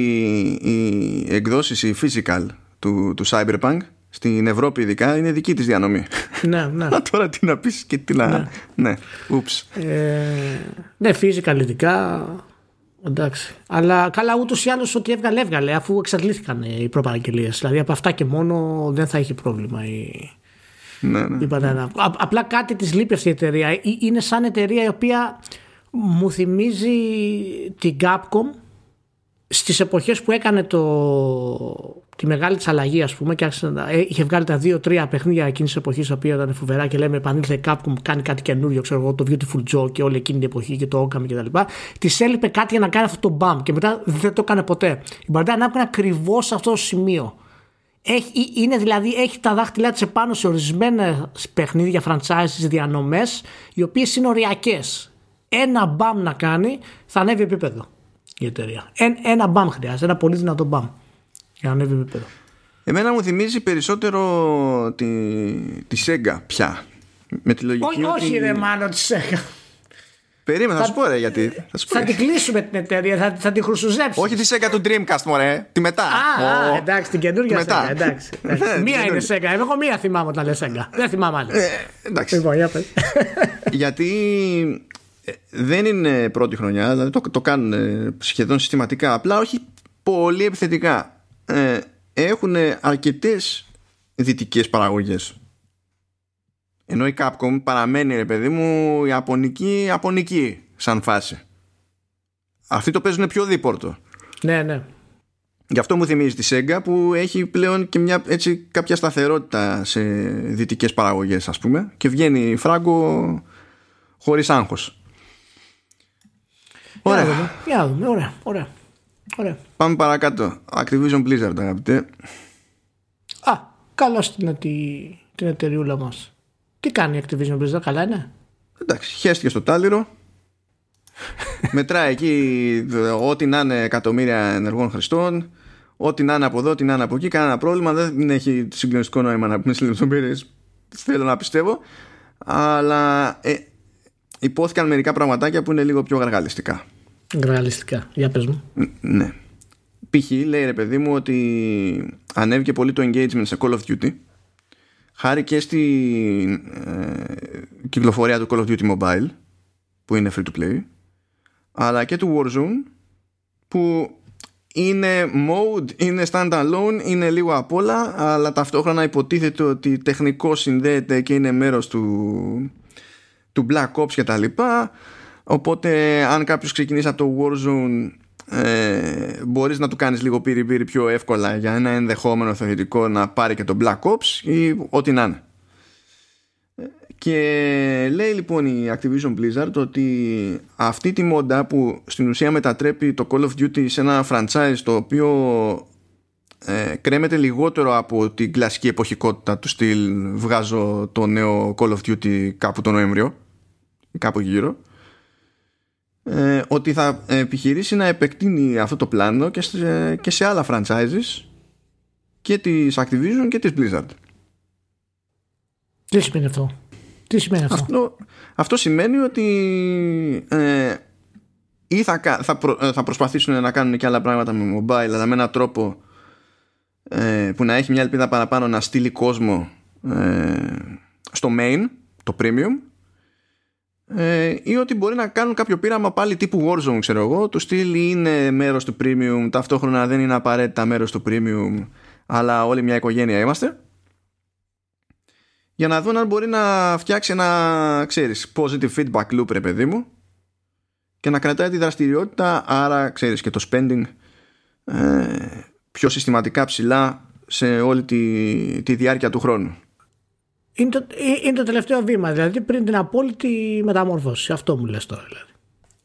A: οι εκδόσεις οι physical του, του Cyberpunk στην Ευρώπη ειδικά είναι δική της διανομή.
B: Ναι, ναι.
A: Τώρα τι να πεις και τι να... Ναι, ναι. ούψ.
B: Ε, ναι, physical ειδικά Εντάξει. Αλλά καλά, ούτως ή άλλως ότι έβγαλε, έβγαλε, αφού εξαντλήθηκαν οι προπαραγγελίες. Δηλαδή από αυτά και μόνο δεν θα έχει πρόβλημα η.
A: Ναι, ναι.
B: η Bandai. Απλά κάτι της λείπει αυτή η εταιρεία. Είναι σαν εταιρεία η οποία μου θυμίζει την Capcom στις εποχές που έκανε το, τη μεγάλη της αλλαγή, ας πούμε, και άρχισε να, ε, είχε βγάλει τα δύο-τρία παιχνίδια εκείνης της εποχής, τα οποία ήταν φοβερά και λέμε επανήλθε Capcom, κάνει κάτι καινούριο, ξέρω εγώ, το Beautiful Joe και όλη εκείνη την εποχή και το Okami κτλ. Της έλειπε κάτι για να κάνει αυτό το bump και μετά δεν το έκανε ποτέ. Η Bandai Namco είναι ακριβώς σε αυτό το σημείο. Έχει, είναι δηλαδή, έχει τα δάχτυλά της επάνω σε ορισμένα παιχνίδια, franchises, διανομές, οι οποίες είναι οριακές. Ένα μπαμ να κάνει, θα ανέβει επίπεδο η εταιρεία. ένα μπαμ χρειάζεται, ένα πολύ δυνατό μπαμ για να ανέβει επίπεδο.
A: Εμένα μου θυμίζει περισσότερο τη, τη Sega πια. Με τη λογική
B: όχι,
A: ότι...
B: όχι ρε μάνο της Sega.
A: Περίμενα, θα, θα σου πω ρε γιατί.
B: Θα, σου πω, θα την κλείσουμε την εταιρεία, θα, θα την χρουσουζέψουμε.
A: Όχι τη Sega του Dreamcast, μωρέ. Τη μετά.
B: Α, α εντάξει, την καινούργια
A: μετά.
B: Sega. Εντάξει, εντάξει. μία είναι Sega. Εγώ μία θυμάμαι όταν λε Sega. Δεν θυμάμαι άλλη. Ε,
A: εντάξει.
B: Λοιπόν, για πες.
A: γιατί ε, δεν είναι πρώτη χρονιά, δηλαδή το, το κάνουν σχεδόν συστηματικά. Απλά όχι πολύ επιθετικά. Ε, έχουν αρκετές δυτικές παραγωγές ενώ η Capcom παραμένει ρε παιδί μου Ιαπωνική, Ιαπωνική σαν φάση αυτοί το παίζουν πιο δίπορτο
B: ναι ναι
A: Γι' αυτό μου θυμίζει τη Sega που έχει πλέον και μια, έτσι, κάποια σταθερότητα σε δυτικές παραγωγές ας πούμε και βγαίνει φράγκο χωρίς άγχος.
B: Ωραία. Για δούμε. Ωραία. Ωραία. Ωραία.
A: Πάμε παρακάτω. Activision Blizzard, αγαπητέ.
B: Α, καλώ την, την εταιρεούλα μας. Τι κάνει η Activision Blizzard, καλά είναι;
A: Εντάξει, χέστηκε στο τάλιρο. Μετράει εκεί ό,τι να είναι εκατομμύρια ενεργών χρηστών. Ό,τι να είναι από εδώ, ό,τι να είναι από εκεί. Κανένα πρόβλημα. Δεν έχει συγκλονιστικό νόημα να πούμε σε λεπτομέρειες. Θέλω να πιστεύω. Αλλά ε, υπόθηκαν μερικά πραγματάκια που είναι λίγο πιο γαργαλιστικά.
B: Γαργαλιστικά. Για πες μου.
A: Ναι. Π.χ. λέει ρε παιδί μου ότι ανέβηκε πολύ το engagement σε Call of Duty χάρη και στη ε, κυκλοφορία του Call of Duty Mobile που είναι free to play αλλά και του Warzone που είναι mode, είναι standalone, είναι λίγο απ' όλα αλλά ταυτόχρονα υποτίθεται ότι τεχνικό συνδέεται και είναι μέρος του, του Black Ops και τα λοιπά οπότε αν κάποιος ξεκινήσει από το Warzone ε, μπορείς να του κάνεις λίγο πύρι πύρι πιο εύκολα για ένα ενδεχόμενο θεωρητικό να πάρει και το Black Ops ή ό,τι να είναι. Και λέει λοιπόν η Activision Blizzard ότι αυτή τη μόντα που στην ουσία μετατρέπει το Call of Duty σε ένα franchise το οποίο ε, κρέμεται λιγότερο από την κλασική εποχικότητα του στυλ βγάζω το νέο Call of Duty κάπου τον Νοέμβριο κάπου γύρω ε, ότι θα επιχειρήσει να επεκτείνει αυτό το πλάνο και σε, και σε άλλα franchises και της Activision και της Blizzard.
B: Τι σημαίνει αυτό; Τι σημαίνει αυτό;
A: Αυτό, αυτό σημαίνει ότι ε, ή θα, θα, ε, θα προσπαθήσουν να κάνουν και άλλα πράγματα με mobile αλλά με έναν τρόπο ε, που να έχει μια ελπίδα παραπάνω να στείλει κόσμο ε, στο main, το premium ε, ή ότι μπορεί να κάνουν κάποιο πείραμα πάλι τύπου Warzone ξέρω εγώ το στυλ είναι μέρος του premium ταυτόχρονα δεν είναι απαραίτητα μέρος του premium αλλά όλη μια οικογένεια είμαστε για να δουν αν μπορεί να φτιάξει ένα ξέρεις positive feedback loop ρε παιδί μου και να κρατάει τη δραστηριότητα άρα ξέρεις και το spending ε, πιο συστηματικά ψηλά σε όλη τη, τη διάρκεια του χρόνου.
B: Είναι το, είναι το τελευταίο βήμα, δηλαδή πριν την απόλυτη μεταμόρφωση. Αυτό μου λες τώρα δηλαδή.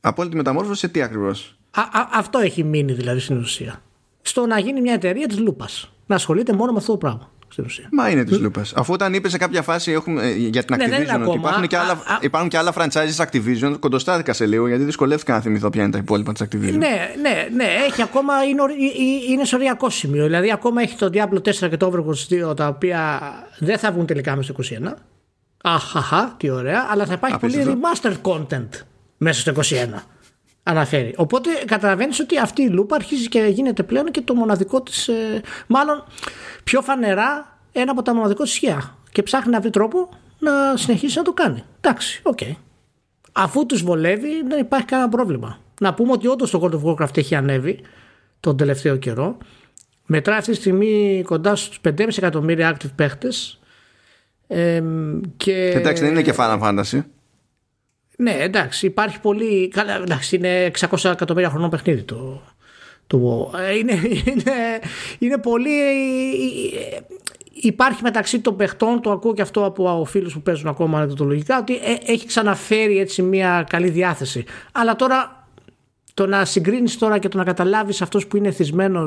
A: Απόλυτη μεταμόρφωση σε τι ακριβώς;
B: Α, α, αυτό έχει μείνει δηλαδή στην ουσία. Στο να γίνει μια εταιρεία της λούπας. Να ασχολείται μόνο με αυτό το πράγμα στην ουσία.
A: Μα είναι τη λούπα. Αφού όταν είπε σε κάποια φάση έχουμε, ε, για την ναι, Activision ότι υπάρχουν και, άλλα, α, υπάρχουν και άλλα franchises Activision, κοντοστάθηκα σε λίγο γιατί δυσκολεύτηκα να θυμηθώ ποια είναι τα υπόλοιπα της Activision.
B: Ναι, ναι, ναι, έχει ακόμα, είναι, είναι σε οριακό σημείο. Δηλαδή ακόμα έχει το Diablo 4 και το Overwatch 2 τα οποία δεν θα βγουν τελικά μέσα στο 21. Αχαχα, τι ωραία, αλλά θα υπάρχει πολύ remastered content μέσα στο 21 αναφέρει. Οπότε καταλαβαίνεις ότι αυτή η λούπα αρχίζει και γίνεται πλέον και το μοναδικό της. Ε, μάλλον πιο φανερά ένα από τα μοναδικό της σχέδια. Και ψάχνει να βρει τρόπο να συνεχίσει να το κάνει. Εντάξει, ok. Okay. Αφού τους βολεύει, δεν υπάρχει κανένα πρόβλημα. Να πούμε ότι όντως το World of Warcraft έχει ανέβει τον τελευταίο καιρό. Μετράει αυτή τη στιγμή κοντά στους 5,5 εκατομμύρια active παίχτες. Ε, και...
A: Εντάξει, δεν είναι και Final Fantasy.
B: Ναι, εντάξει, υπάρχει πολύ. Καλά, εντάξει, είναι 600 εκατομμύρια χρονών παιχνίδι το, το WoW. Ε, είναι, είναι, είναι πολύ. Υπάρχει μεταξύ των παιχτών, το ακούω και αυτό από φίλους που παίζουν ακόμα ανεκδοτολογικά, ότι ε, έχει ξαναφέρει έτσι μια καλή διάθεση. Αλλά τώρα το να συγκρίνεις τώρα και το να καταλάβεις αυτός που είναι θυσμένο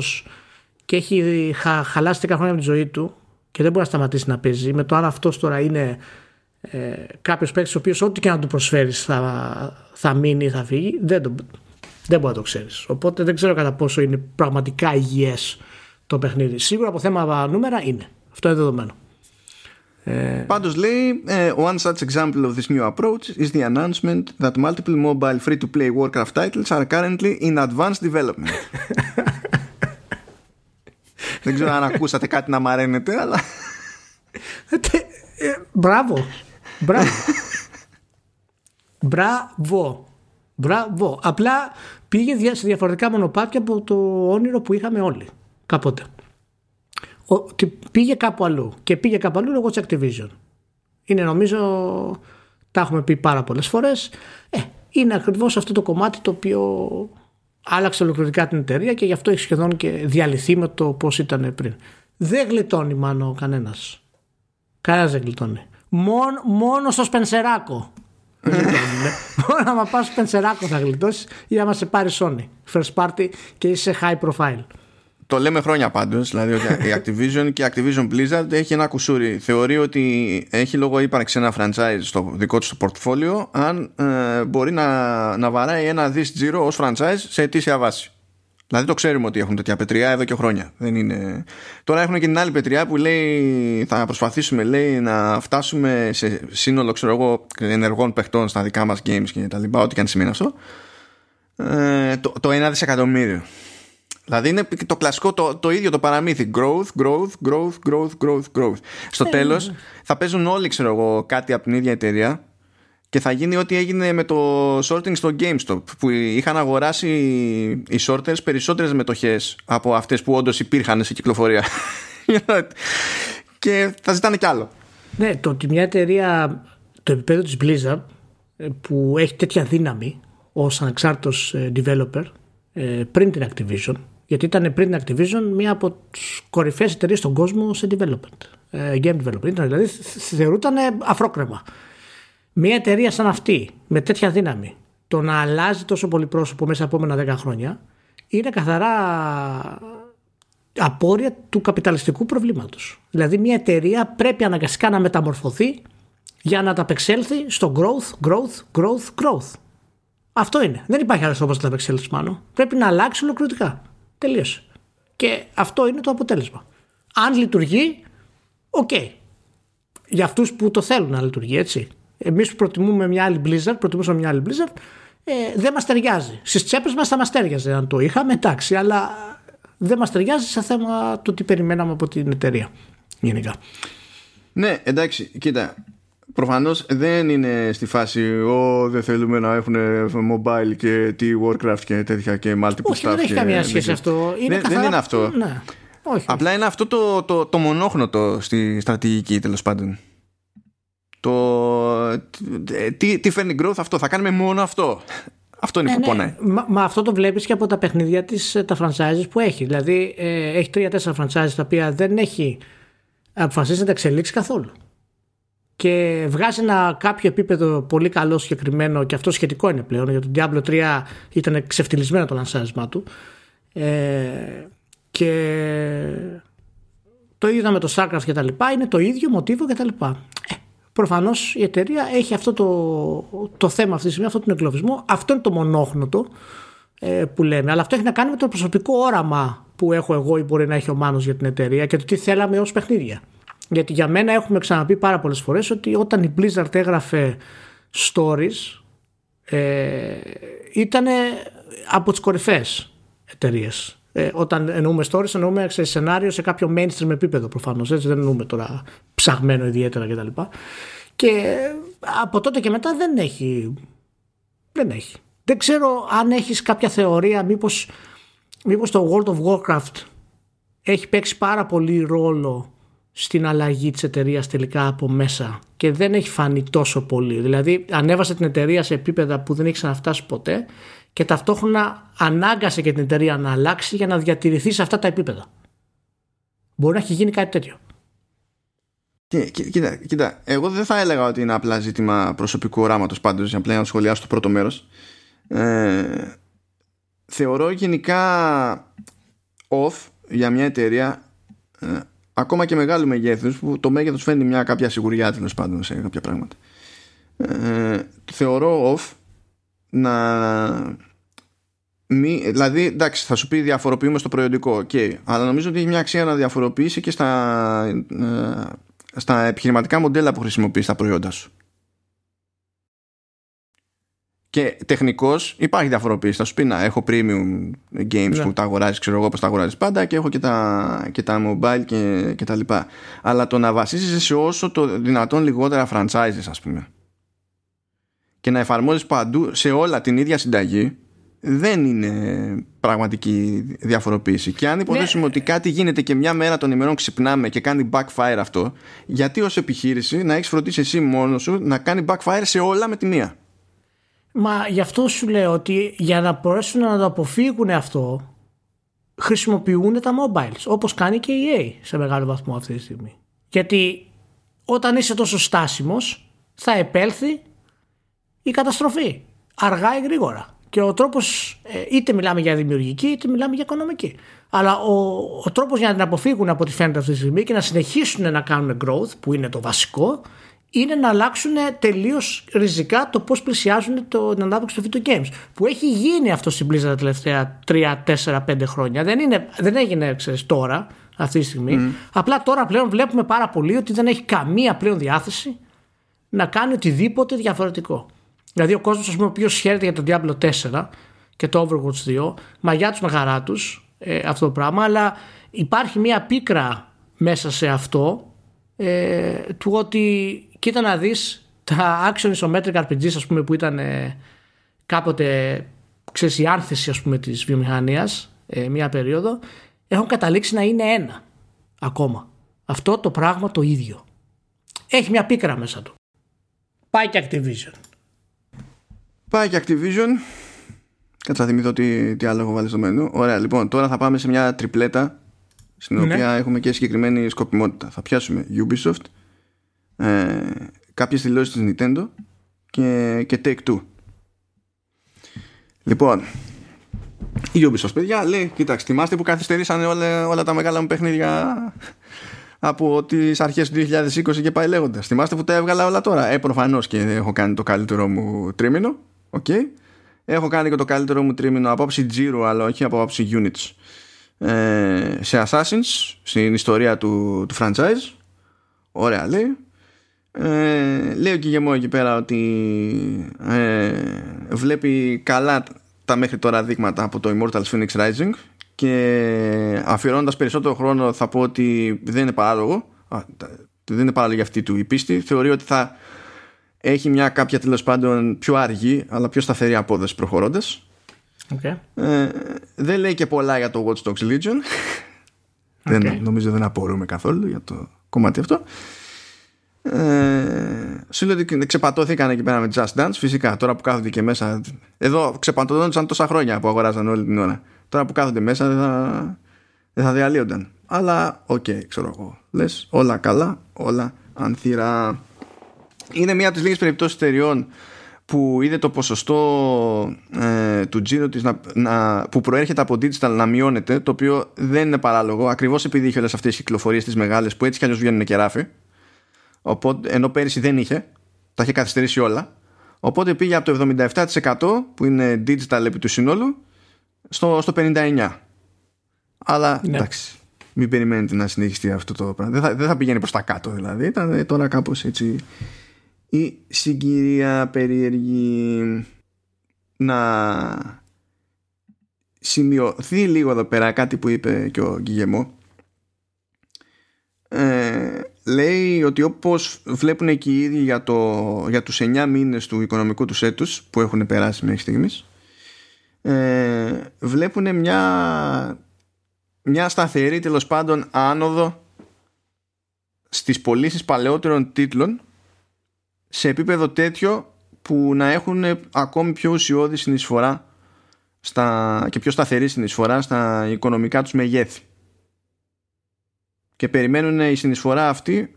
B: και έχει χα, χαλάσει 10 χρόνια από τη ζωή του και δεν μπορεί να σταματήσει να παίζει, με το αν αυτός τώρα είναι ε, κάποιος παίκτης ο οποίος ό,τι και να του προσφέρεις θα, θα μείνει ή θα φύγει, δεν, το, δεν μπορεί να το ξέρεις. Οπότε δεν ξέρω κατά πόσο είναι πραγματικά υγιές το παιχνίδι. Σίγουρα από θέμα νούμερα είναι. Αυτό είναι δεδομένο.
A: Ε... Πάντως λέει ε, One such example of this new approach is the announcement that multiple mobile free-to-play Warcraft titles are currently in advanced development. Δεν ξέρω αν ακούσατε κάτι να μαραίνετε αλλά...
B: Ε, μπράβο Μπράβο. Μπράβο. Μπράβο. Απλά πήγε σε διαφορετικά μονοπάτια από το όνειρο που είχαμε όλοι. Κάποτε. Ότι πήγε κάπου αλλού. Και πήγε κάπου αλλού λόγω της Activision. Είναι νομίζω. Τα έχουμε πει πάρα πολλές φορές. Ε, είναι ακριβώς αυτό το κομμάτι το οποίο άλλαξε ολοκληρωτικά την εταιρεία και γι' αυτό έχει σχεδόν και διαλυθεί με το πώς ήταν πριν. Δεν γλιτώνει μάλλον κανένας. Κανένας δεν γλιτώνει. Μόνο, μόνο στο Σπενσεράκο. Μόνο άμα πας στο Σπενσεράκο θα γλιτώσεις ή άμα σε πάρει Sony. First party και είσαι high profile.
A: Το λέμε χρόνια πάντως. Δηλαδή ότι η Activision και η Activision Blizzard έχει ένα κουσούρι. Θεωρεί ότι έχει λόγο ύπαρξη ένα franchise στο δικό του portfolio αν ε, μπορεί να, να βαράει ένα δις τζίρο ως franchise σε αιτήσια βάση. Δηλαδή το ξέρουμε ότι έχουν τέτοια πετριά εδώ και χρόνια. Δεν είναι... Τώρα έχουν και την άλλη πετριά που λέει θα προσπαθήσουμε λέει, να φτάσουμε σε σύνολο ξέρω εγώ, ενεργών παιχτών στα δικά μας games και τα λοιπά, ό,τι και αν σημαίνει αυτό. Ε, το, το 1 δισεκατομμύριο. Δηλαδή είναι το κλασικό, το, το ίδιο το παραμύθι. Growth, growth, growth, growth, growth, growth. Στο ε, τέλος ναι. θα παίζουν όλοι ξέρω εγώ, κάτι από την ίδια εταιρεία και θα γίνει ό,τι έγινε με το sorting στο GameStop που είχαν αγοράσει οι sorters περισσότερες μετοχές από αυτές που όντως υπήρχαν σε κυκλοφορία. Και θα ζητάνε κι άλλο.
B: Ναι, το ότι μια εταιρεία το επίπεδο της Blizzard ε, που έχει τέτοια δύναμη ως ανεξάρτητος ε, developer ε, πριν την Activision γιατί ήταν πριν την Activision μία από τις κορυφαίες εταιρείες στον κόσμο σε development game development. Ήταν, δηλαδή θεωρούταν αφρόκρεμα μια εταιρεία σαν αυτή, με τέτοια δύναμη, το να αλλάζει τόσο πολύ πρόσωπο μέσα από επόμενα 10 χρόνια, είναι καθαρά απόρροια του καπιταλιστικού προβλήματος. Δηλαδή μια εταιρεία πρέπει αναγκαστικά να μεταμορφωθεί για να ανταπεξέλθει στο growth, growth, growth, growth. Αυτό είναι. Δεν υπάρχει άλλος τρόπος να ανταπεξέλθεις πάνω. Πρέπει να αλλάξεις ολοκληρωτικά. Τελείωσε. Και αυτό είναι το αποτέλεσμα. Αν λειτουργεί, ok. Okay. Για αυτούς που το θέλουν να λειτουργεί, έτσι. Εμείς που προτιμούμε μια άλλη Blizzard, προτιμούσαμε μια άλλη Blizzard, ε, δεν μας ταιριάζει. Στις τσέπες μας θα μας ταιριάζει αν το είχαμε, εντάξει, αλλά δεν μας ταιριάζει σε θέμα το τι περιμέναμε από την εταιρεία. Γενικά.
A: Ναι, εντάξει, κοίτα. Προφανώς δεν είναι στη φάση «Ω, δεν θέλουμε να έχουν mobile και τι Warcraft και τέτοια και multiple
B: Όχι, δεν έχει καμία σχέση αυτό.
A: Είναι δεν, δεν είναι αυτό.
B: Ναι. Όχι.
A: Απλά είναι αυτό το, το, το μονόχνοτο στη στρατηγική τέλος πάντων. Το, τι, τι φέρνει growth αυτό, θα κάνουμε μόνο αυτό. Αυτό είναι ε, που ναι. πονάει.
B: Μα, μα, αυτό το βλέπεις και από τα παιχνίδια της, ε, τα franchises που έχει. Δηλαδή, ε, έχει τρία-τέσσερα franchises τα οποία δεν έχει αποφασίσει να τα εξελίξει καθόλου. Και βγάζει ένα κάποιο επίπεδο πολύ καλό συγκεκριμένο και αυτό σχετικό είναι πλέον. Γιατί το Diablo 3 ήταν ξεφτυλισμένο το λανσάρισμά του. Ε, και το ίδιο με το Starcraft και τα λοιπά. Είναι το ίδιο μοτίβο και τα λοιπά. Ε, προφανώς η εταιρεία έχει αυτό το, το θέμα αυτή τη στιγμή, αυτό τον εγκλωβισμό. Αυτό είναι το μονόχνοτο ε, που λέμε. Αλλά αυτό έχει να κάνει με το προσωπικό όραμα που έχω εγώ ή μπορεί να έχει ο Μάνος για την εταιρεία και το τι θέλαμε ως παιχνίδια. Γιατί για μένα έχουμε ξαναπεί πάρα πολλές φορές ότι όταν η Blizzard έγραφε stories ε, ήταν από τις κορυφαίες εταιρείες. Ε, όταν εννοούμε stories εννοούμε σε σενάριο σε κάποιο mainstream επίπεδο προφανώς έτσι δεν εννοούμε τώρα ψαγμένο ιδιαίτερα κτλ. Και, και από τότε και μετά δεν έχει δεν έχει. Δεν ξέρω αν έχεις κάποια θεωρία μήπως, μήπως το World of Warcraft έχει παίξει πάρα πολύ ρόλο στην αλλαγή της εταιρείας τελικά από μέσα και δεν έχει φανεί τόσο πολύ. Δηλαδή ανέβασε την εταιρεία σε επίπεδα που δεν έχει ξαναφτάσει ποτέ και ταυτόχρονα ανάγκασε και την εταιρεία να αλλάξει για να διατηρηθεί σε αυτά τα επίπεδα. Μπορεί να έχει γίνει κάτι τέτοιο.
A: Κοίτα, κοίτα, εγώ δεν θα έλεγα ότι είναι απλά ζήτημα προσωπικού οράματος πάντως για απλά να σχολιάσω το πρώτο μέρος. Ε, θεωρώ γενικά off για μια εταιρεία ε, ακόμα και μεγάλου μεγέθους που το μέγεθος φαίνει μια κάποια σιγουριά τέλος πάντων σε κάποια πράγματα ε, θεωρώ off να μη, δηλαδή εντάξει θα σου πει διαφοροποιούμε στο προϊόντικό okay, αλλά νομίζω ότι έχει μια αξία να διαφοροποιήσει και στα, ε, στα επιχειρηματικά μοντέλα που χρησιμοποιείς τα προϊόντα σου και τεχνικώς υπάρχει διαφοροποίηση. Θα σου πει να έχω premium games ναι. που τα αγοράζεις, ξέρω εγώ πώ τα αγοράζεις πάντα και έχω και τα, και τα mobile και, και τα λοιπά. Αλλά το να βασίζεσαι σε όσο το δυνατόν λιγότερα franchises, ας πούμε, και να εφαρμόζεις παντού σε όλα την ίδια συνταγή, δεν είναι πραγματική διαφοροποίηση. Και αν υποθέσουμε ναι. ότι κάτι γίνεται και μια μέρα των ημερών ξυπνάμε και κάνει backfire αυτό, γιατί ως επιχείρηση να έχεις φροντίσει εσύ μόνος σου να κάνει backfire σε όλα με τη μία;
B: Μα γι' αυτό σου λέω ότι για να μπορέσουν να το αποφύγουν αυτό χρησιμοποιούν τα mobiles όπως κάνει και η EA σε μεγάλο βαθμό αυτή τη στιγμή. Γιατί όταν είσαι τόσο στάσιμος θα επέλθει η καταστροφή αργά ή γρήγορα. Και ο τρόπος ε, είτε μιλάμε για δημιουργική είτε μιλάμε για οικονομική. Αλλά ο, ο τρόπος για να την αποφύγουν από ό,τι φαίνεται αυτή τη στιγμή και να συνεχίσουν να κάνουν growth που είναι το βασικό είναι να αλλάξουν τελείως ριζικά το πώς πλησιάζουν το, την ανάπτυξη του video games. Που έχει γίνει αυτό στην Blizzard τα τελευταία 3, 4, 5 χρόνια. Δεν, είναι, δεν έγινε ξέρεις, τώρα, αυτή τη στιγμή. Mm. Απλά τώρα πλέον βλέπουμε πάρα πολύ ότι δεν έχει καμία πλέον διάθεση να κάνει οτιδήποτε διαφορετικό. Δηλαδή ο κόσμος, ο οποίος χαίρεται για το Diablo 4 και το Overwatch 2, μαγιά τους με χαρά τους ε, αυτό το πράγμα, αλλά υπάρχει μια πίκρα μέσα σε αυτό ε, του ότι κοίτα να δεις τα action isometric RPGs ας πούμε που ήταν ε, κάποτε ξέρεις η άνθηση ας πούμε της βιομηχανίας ε, μία περίοδο έχουν καταλήξει να είναι ένα ακόμα. Αυτό το πράγμα το ίδιο. Έχει μια πίκρα μέσα του. Πάει και Activision
A: πάει και Activision Κάτσε να θυμηθώ τι, τι άλλο έχω βάλει στο μενού. Ωραία, λοιπόν, τώρα θα πάμε σε μια τριπλέτα στην ναι. οποία έχουμε και συγκεκριμένη σκοπιμότητα. Θα πιάσουμε Ubisoft, ε, κάποιες δηλώσεις της Nintendo και, και Take-Two. Λοιπόν, η Ubisoft, παιδιά, λέει, κοιτάξτε, θυμάστε που καθυστερήσανε όλα, όλα τα μεγάλα μου παιχνίδια από τις αρχές του 2020 και πάει λέγοντας. Θυμάστε που τα έβγαλα όλα τώρα. Ε, προφανώς και έχω κάνει το καλύτερό μου τρίμηνο. Okay. Έχω κάνει και το καλύτερό μου τρίμηνο από άψη Giro, αλλά όχι από άψη Units. Ε, σε Assassins, στην ιστορία του, του franchise. Ωραία λέει. Ε, λέει ο Κιγεμό εκεί πέρα ότι ε, βλέπει καλά τα μέχρι τώρα δείγματα από το Immortals Phoenix Rising και αφιερώνοντας περισσότερο χρόνο θα πω ότι δεν είναι παράλογο δεν είναι παράλογη αυτή του η πίστη θεωρεί ότι θα έχει μια κάποια τέλος πάντων πιο αργή αλλά πιο σταθερή απόδοση προχωρώντας okay. ε, δεν λέει και πολλά για το Watch Dogs Legion okay. δεν, νομίζω δεν απορούμε καθόλου για το κομμάτι αυτό ε, σου λέω ότι ξεπατώθηκαν εκεί πέρα με Just Dance φυσικά τώρα που κάθονται και μέσα εδώ ξεπατώθηκαν τόσα χρόνια που αγοράζαν όλη την ώρα Τώρα που κάθονται μέσα δεν θα, δεν θα διαλύονταν. Αλλά ok, okay, ξέρω εγώ. Λες όλα καλά, όλα ανθηρά. Είναι μία από τις λίγες περιπτώσεις εταιριών που είδε το ποσοστό ε, του τζίρου της να, να, που προέρχεται από digital να μειώνεται το οποίο δεν είναι παράλογο ακριβώς επειδή είχε όλες αυτές τις κυκλοφορίες τις μεγάλες που έτσι κι αλλιώς βγαίνουν και ράφι οπότε, ενώ πέρυσι δεν είχε τα είχε καθυστερήσει όλα οπότε πήγε από το 77% που είναι digital επί του συνόλου στο, στο 59. Αλλά ναι. εντάξει, μην περιμένετε να συνεχιστεί αυτό το πράγμα. Δεν θα, δεν θα πηγαίνει προς τα κάτω δηλαδή. Ήταν τώρα κάπως έτσι η συγκυρία περίεργη να σημειωθεί λίγο εδώ πέρα κάτι που είπε και ο Γκυγεμό ε, λέει ότι όπως βλέπουν εκεί οι ίδιοι για, το, για τους 9 μήνες του οικονομικού τους έτους που έχουν περάσει μέχρι στιγμής ε, βλέπουν μια, μια σταθερή τέλος πάντων άνοδο στις πωλήσεις παλαιότερων τίτλων σε επίπεδο τέτοιο που να έχουν ακόμη πιο ουσιώδη συνεισφορά στα, και πιο σταθερή συνεισφορά στα οικονομικά τους μεγέθη. Και περιμένουν η συνεισφορά αυτή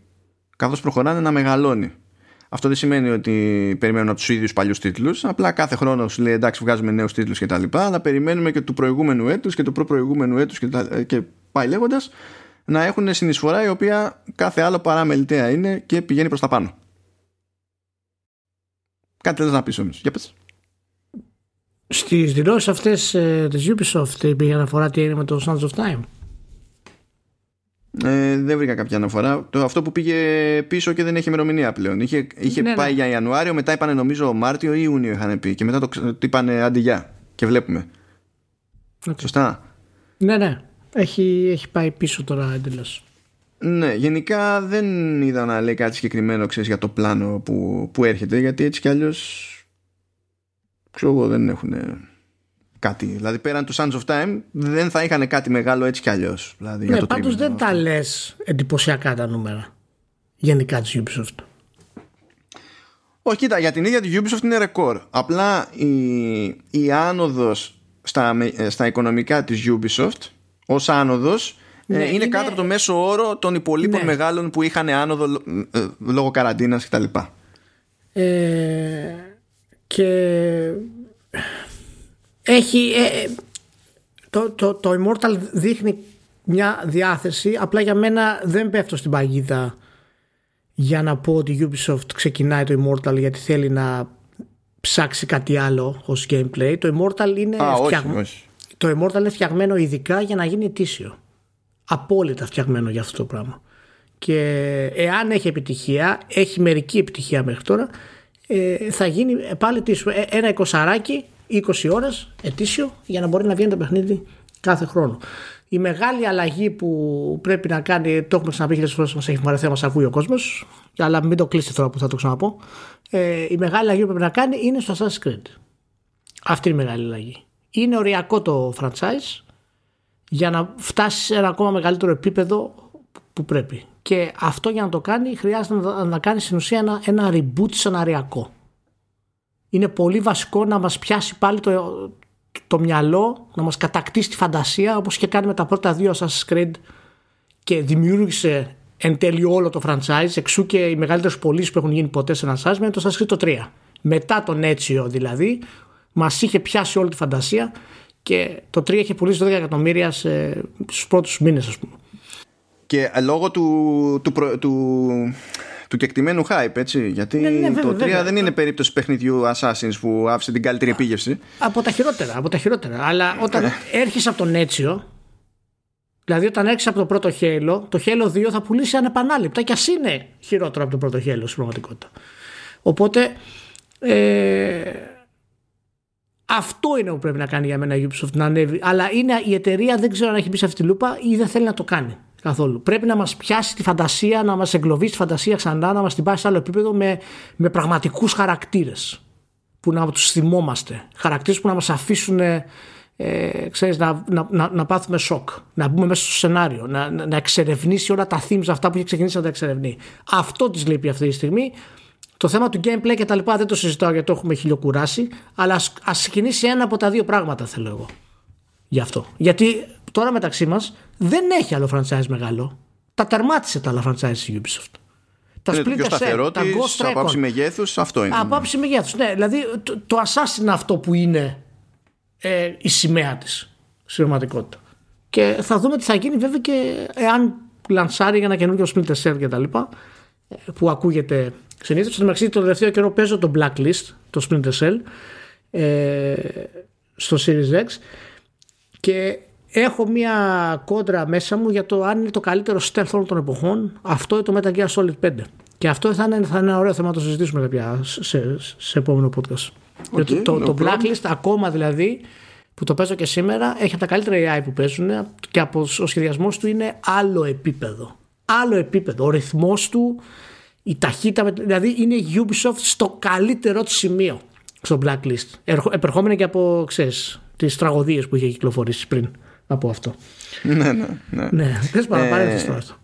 A: καθώς προχωράνε να μεγαλώνει. Αυτό δεν σημαίνει ότι περιμένουν από τους ίδιους παλιούς τίτλους. Απλά κάθε χρόνος σου λέει εντάξει, βγάζουμε νέους τίτλους κτλ. Αλλά περιμένουμε και του προηγούμενου έτους και του προπροηγούμενου έτους και, τα, και πάει λέγοντας να έχουν συνεισφορά η οποία κάθε άλλο παρά μελιτέα είναι και πηγαίνει προς τα πάνω. Κάτι θέλει να πεις όμω. Για πες.
B: Στις δηλώσεις αυτές ε, της Ubisoft υπήρχε αναφορά τι έγινε με το Sands of Time.
A: Ε, δεν βρήκα κάποια αναφορά. Το, αυτό που πήγε πίσω και δεν έχει ημερομηνία πλέον. Είχε, είχε ναι, ναι. πάει για Ιανουάριο, μετά είπανε νομίζω Μάρτιο ή Ιούνιο είχαν πει. Και μετά το, το είπανε αντιγιά. Και βλέπουμε. Okay. Σωστά.
B: Ναι, ναι. Έχει, έχει πάει πίσω τώρα εντελώς.
A: Ναι, γενικά δεν είδα να λέει κάτι συγκεκριμένο ξέρεις, για το πλάνο που, που έρχεται γιατί έτσι κι αλλιώς. ξέρω εγώ δεν έχουν κάτι. Δηλαδή πέραν του Sands of Time δεν θα είχαν κάτι μεγάλο έτσι κι αλλιώς. Δηλαδή,
B: ναι, πάντως δεν τα λες εντυπωσιακά τα νούμερα γενικά της Ubisoft.
A: Όχι, κοίτα, για την ίδια τη Ubisoft είναι ρεκόρ. Απλά η, η άνοδος στα, στα οικονομικά της Ubisoft ως άνοδος ε, ναι, είναι, είναι, κάτω από το μέσο όρο των υπολείπων ναι. μεγάλων που είχαν άνοδο ε, λόγω καραντίνας κτλ.
B: Ε, και έχει, ε, ε, το, το, το Immortal δείχνει μια διάθεση απλά για μένα δεν πέφτω στην παγίδα για να πω ότι η Ubisoft ξεκινάει το Immortal γιατί θέλει να ψάξει κάτι άλλο ως gameplay το Immortal είναι,
A: Α, φτιαγμένο,
B: Το Immortal είναι φτιαγμένο ειδικά για να γίνει ετήσιο απόλυτα φτιαγμένο για αυτό το πράγμα και εάν έχει επιτυχία έχει μερική επιτυχία μέχρι τώρα ε, θα γίνει πάλι ετήσιο ε, ένα εικοσαράκι 20 ώρες ετήσιο για να μπορεί να βγαίνει το παιχνίδι κάθε χρόνο. Η μεγάλη αλλαγή που πρέπει να κάνει, το έχουμε ξαναπεί χιλιάδε φορές, μας έχει βαρεθεί να μας ακούει ο κόσμος, αλλά μην το κλείσει τώρα που θα το ξαναπώ. Ε, η μεγάλη αλλαγή που πρέπει να κάνει είναι στο Assassin's Creed. Αυτή είναι η μεγάλη αλλαγή. Είναι οριακό το franchise για να φτάσεις σε ένα ακόμα μεγαλύτερο επίπεδο που πρέπει. Και αυτό για να το κάνει χρειάζεται να, να κάνεις στην ουσία ένα, ένα reboot σεναριακό. Είναι πολύ βασικό να μας πιάσει πάλι το, το μυαλό, να μας κατακτήσει τη φαντασία όπως είχε κάνει με τα πρώτα δύο Assassin's Creed και δημιούργησε εν τέλει όλο το franchise εξού και οι μεγαλύτερες πωλήσεις που έχουν γίνει ποτέ σε ένα Assassin's το Assassin's Creed το 3 μετά τον Έτσιο δηλαδή μας είχε πιάσει όλη τη φαντασία και το 3 είχε πουλήσει 12 εκατομμύρια σε, στους πρώτους μήνες ας πούμε
A: Και λόγω του, του, προ- του, του κεκτημένου hype, έτσι. Γιατί
B: Ναι, ναι, βέβαια,
A: το 3
B: βέβαια.
A: δεν είναι περίπτωση παιχνιδιού Assassins που άφησε την καλύτερη επίγευση.
B: Από τα χειρότερα, από τα χειρότερα. Αλλά όταν
A: Ε.
B: έρχεσαι από τον Έτσιο, δηλαδή όταν έρχεσαι από το πρώτο Halo, το Halo 2 θα πουλήσει ανεπανάληπτα και ας είναι χειρότερο από το πρώτο Halo στην πραγματικότητα. Οπότε ε, αυτό είναι που πρέπει να κάνει για μένα η Ubisoft να ανέβει. Αλλά είναι, η εταιρεία δεν ξέρω αν έχει μπει σε αυτή τη λούπα ή δεν θέλει να το κάνει καθόλου. Πρέπει να μας πιάσει τη φαντασία, να μας εγκλωβίσει τη φαντασία ξανά, να μας την πάει σε άλλο επίπεδο με, με πραγματικούς χαρακτήρες που να τους θυμόμαστε. Χαρακτήρες που να μας αφήσουν ε, ξέρεις, να, να, να, να πάθουμε σοκ. Να μπούμε μέσα στο σενάριο. Να, να, να εξερευνήσει όλα τα themes αυτά που έχει ξεκινήσει να τα εξερευνεί. Αυτό της λείπει αυτή τη στιγμή. Το θέμα του gameplay και τα λοιπά δεν το συζητάω γιατί το έχουμε χιλιοκουράσει. Αλλά ας, ας ξεκινήσει ένα από τα δύο πράγματα θέλω εγώ. Γι' αυτό. Γιατί τώρα μεταξύ μας δεν έχει άλλο franchise μεγάλο. Τα τερμάτισε τα άλλα franchise η Ubisoft. Τα
A: είναι το πιο
B: Splinter Cell,
A: σταθερό
B: τα
A: της
B: Ghost
A: από
B: Recon,
A: άψη μεγέθους. Αυτό είναι.
B: από άψη μεγέθους. Ναι, δηλαδή το, το Assassin είναι αυτό που είναι ε, η σημαία της στην πραγματικότητα. Και θα δούμε τι θα γίνει βέβαια και εάν λανσάρει για ένα καινούργιο Splinter Cell και τα λοιπά ε, που ακούγεται συνήθως. Στην μεταξύ το τελευταίο καιρό παίζω το Blacklist, το Splinter Cell ε, στο Series X και έχω μια κόντρα μέσα μου για το αν είναι το καλύτερο stealth όλων των εποχών αυτό ή το Metal Gear Solid 5 και αυτό θα είναι, θα είναι ένα ωραίο θέμα να το συζητήσουμε κάποια σε, σε επόμενο podcast Γιατί το,
A: no
B: το
A: problem.
B: Blacklist ακόμα δηλαδή που το παίζω και σήμερα έχει από τα καλύτερα AI που παίζουν και από, ο σχεδιασμός του είναι άλλο επίπεδο άλλο επίπεδο, ο ρυθμός του η ταχύτητα, με- δηλαδή είναι η Ubisoft στο καλύτερό της σημείο στο Blacklist. Ερχο- Επερχόμενη και από, ξέρεις, τις τραγωδίες που είχε κυκλοφορήσει πριν από αυτό.
A: ναι, ναι, ναι.
B: Ναι, θες παραπάνω τώρα αυτό.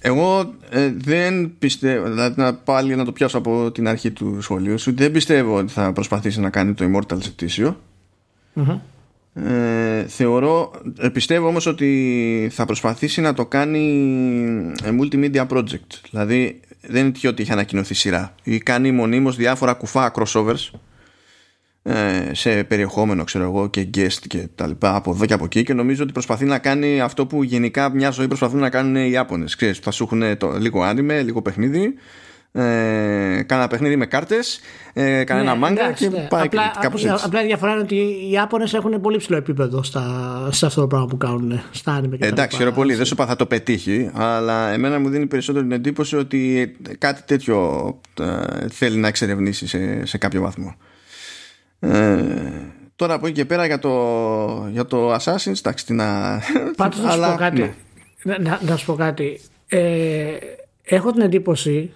A: Εγώ ε, δεν πιστεύω, δηλαδή να πάλι να το πιάσω από την αρχή του σχολείου σου, δεν πιστεύω ότι θα προσπαθήσει να κάνει το Immortal σε πτήσιο. Ε, θεωρώ, ε, πιστεύω όμως ότι θα προσπαθήσει να το κάνει ε, multimedia project. Δηλαδή δεν είναι τυχαίο ότι έχει ανακοινωθεί σειρά. Ή κάνει μονίμως διάφορα κουφά crossovers ε, σε περιεχόμενο ξέρω εγώ και guest και τα λοιπά από εδώ και από εκεί και νομίζω ότι προσπαθεί να κάνει αυτό που γενικά μια ζωή προσπαθούν να κάνουν οι Ιάπωνες ξέρεις θα σου έχουν το, λίγο άνιμε, λίγο παιχνίδι ε, κάνα παιχνίδι με κάρτες ε, κανένα
B: Ναι,
A: μάγκα
B: εντάξει,
A: και
B: ναι.
A: πάει
B: απλά,
A: και κάπως έτσι
B: απλά η διαφορά είναι ότι οι Ιάπωνες έχουν πολύ ψηλό επίπεδο στα, σε αυτό το πράγμα που κάνουν στα άνιμε και τα
A: Εντάξει,
B: λοιπά.
A: χαίρομαι πολύ. Δεν σου είπα θα το πετύχει, αλλά εμένα μου δίνει περισσότερο την εντύπωση ότι κάτι τέτοιο ε, θέλει να εξερευνήσει σε, σε κάποιο βαθμό. Ε, τώρα από εκεί και πέρα για το, για το Assassin's, εντάξει, τι να.
B: Πάντως να σου
A: αλλά,
B: πω κάτι.
A: ναι.
B: Να, να, να σου πω κάτι. Ε, έχω την εντύπωση,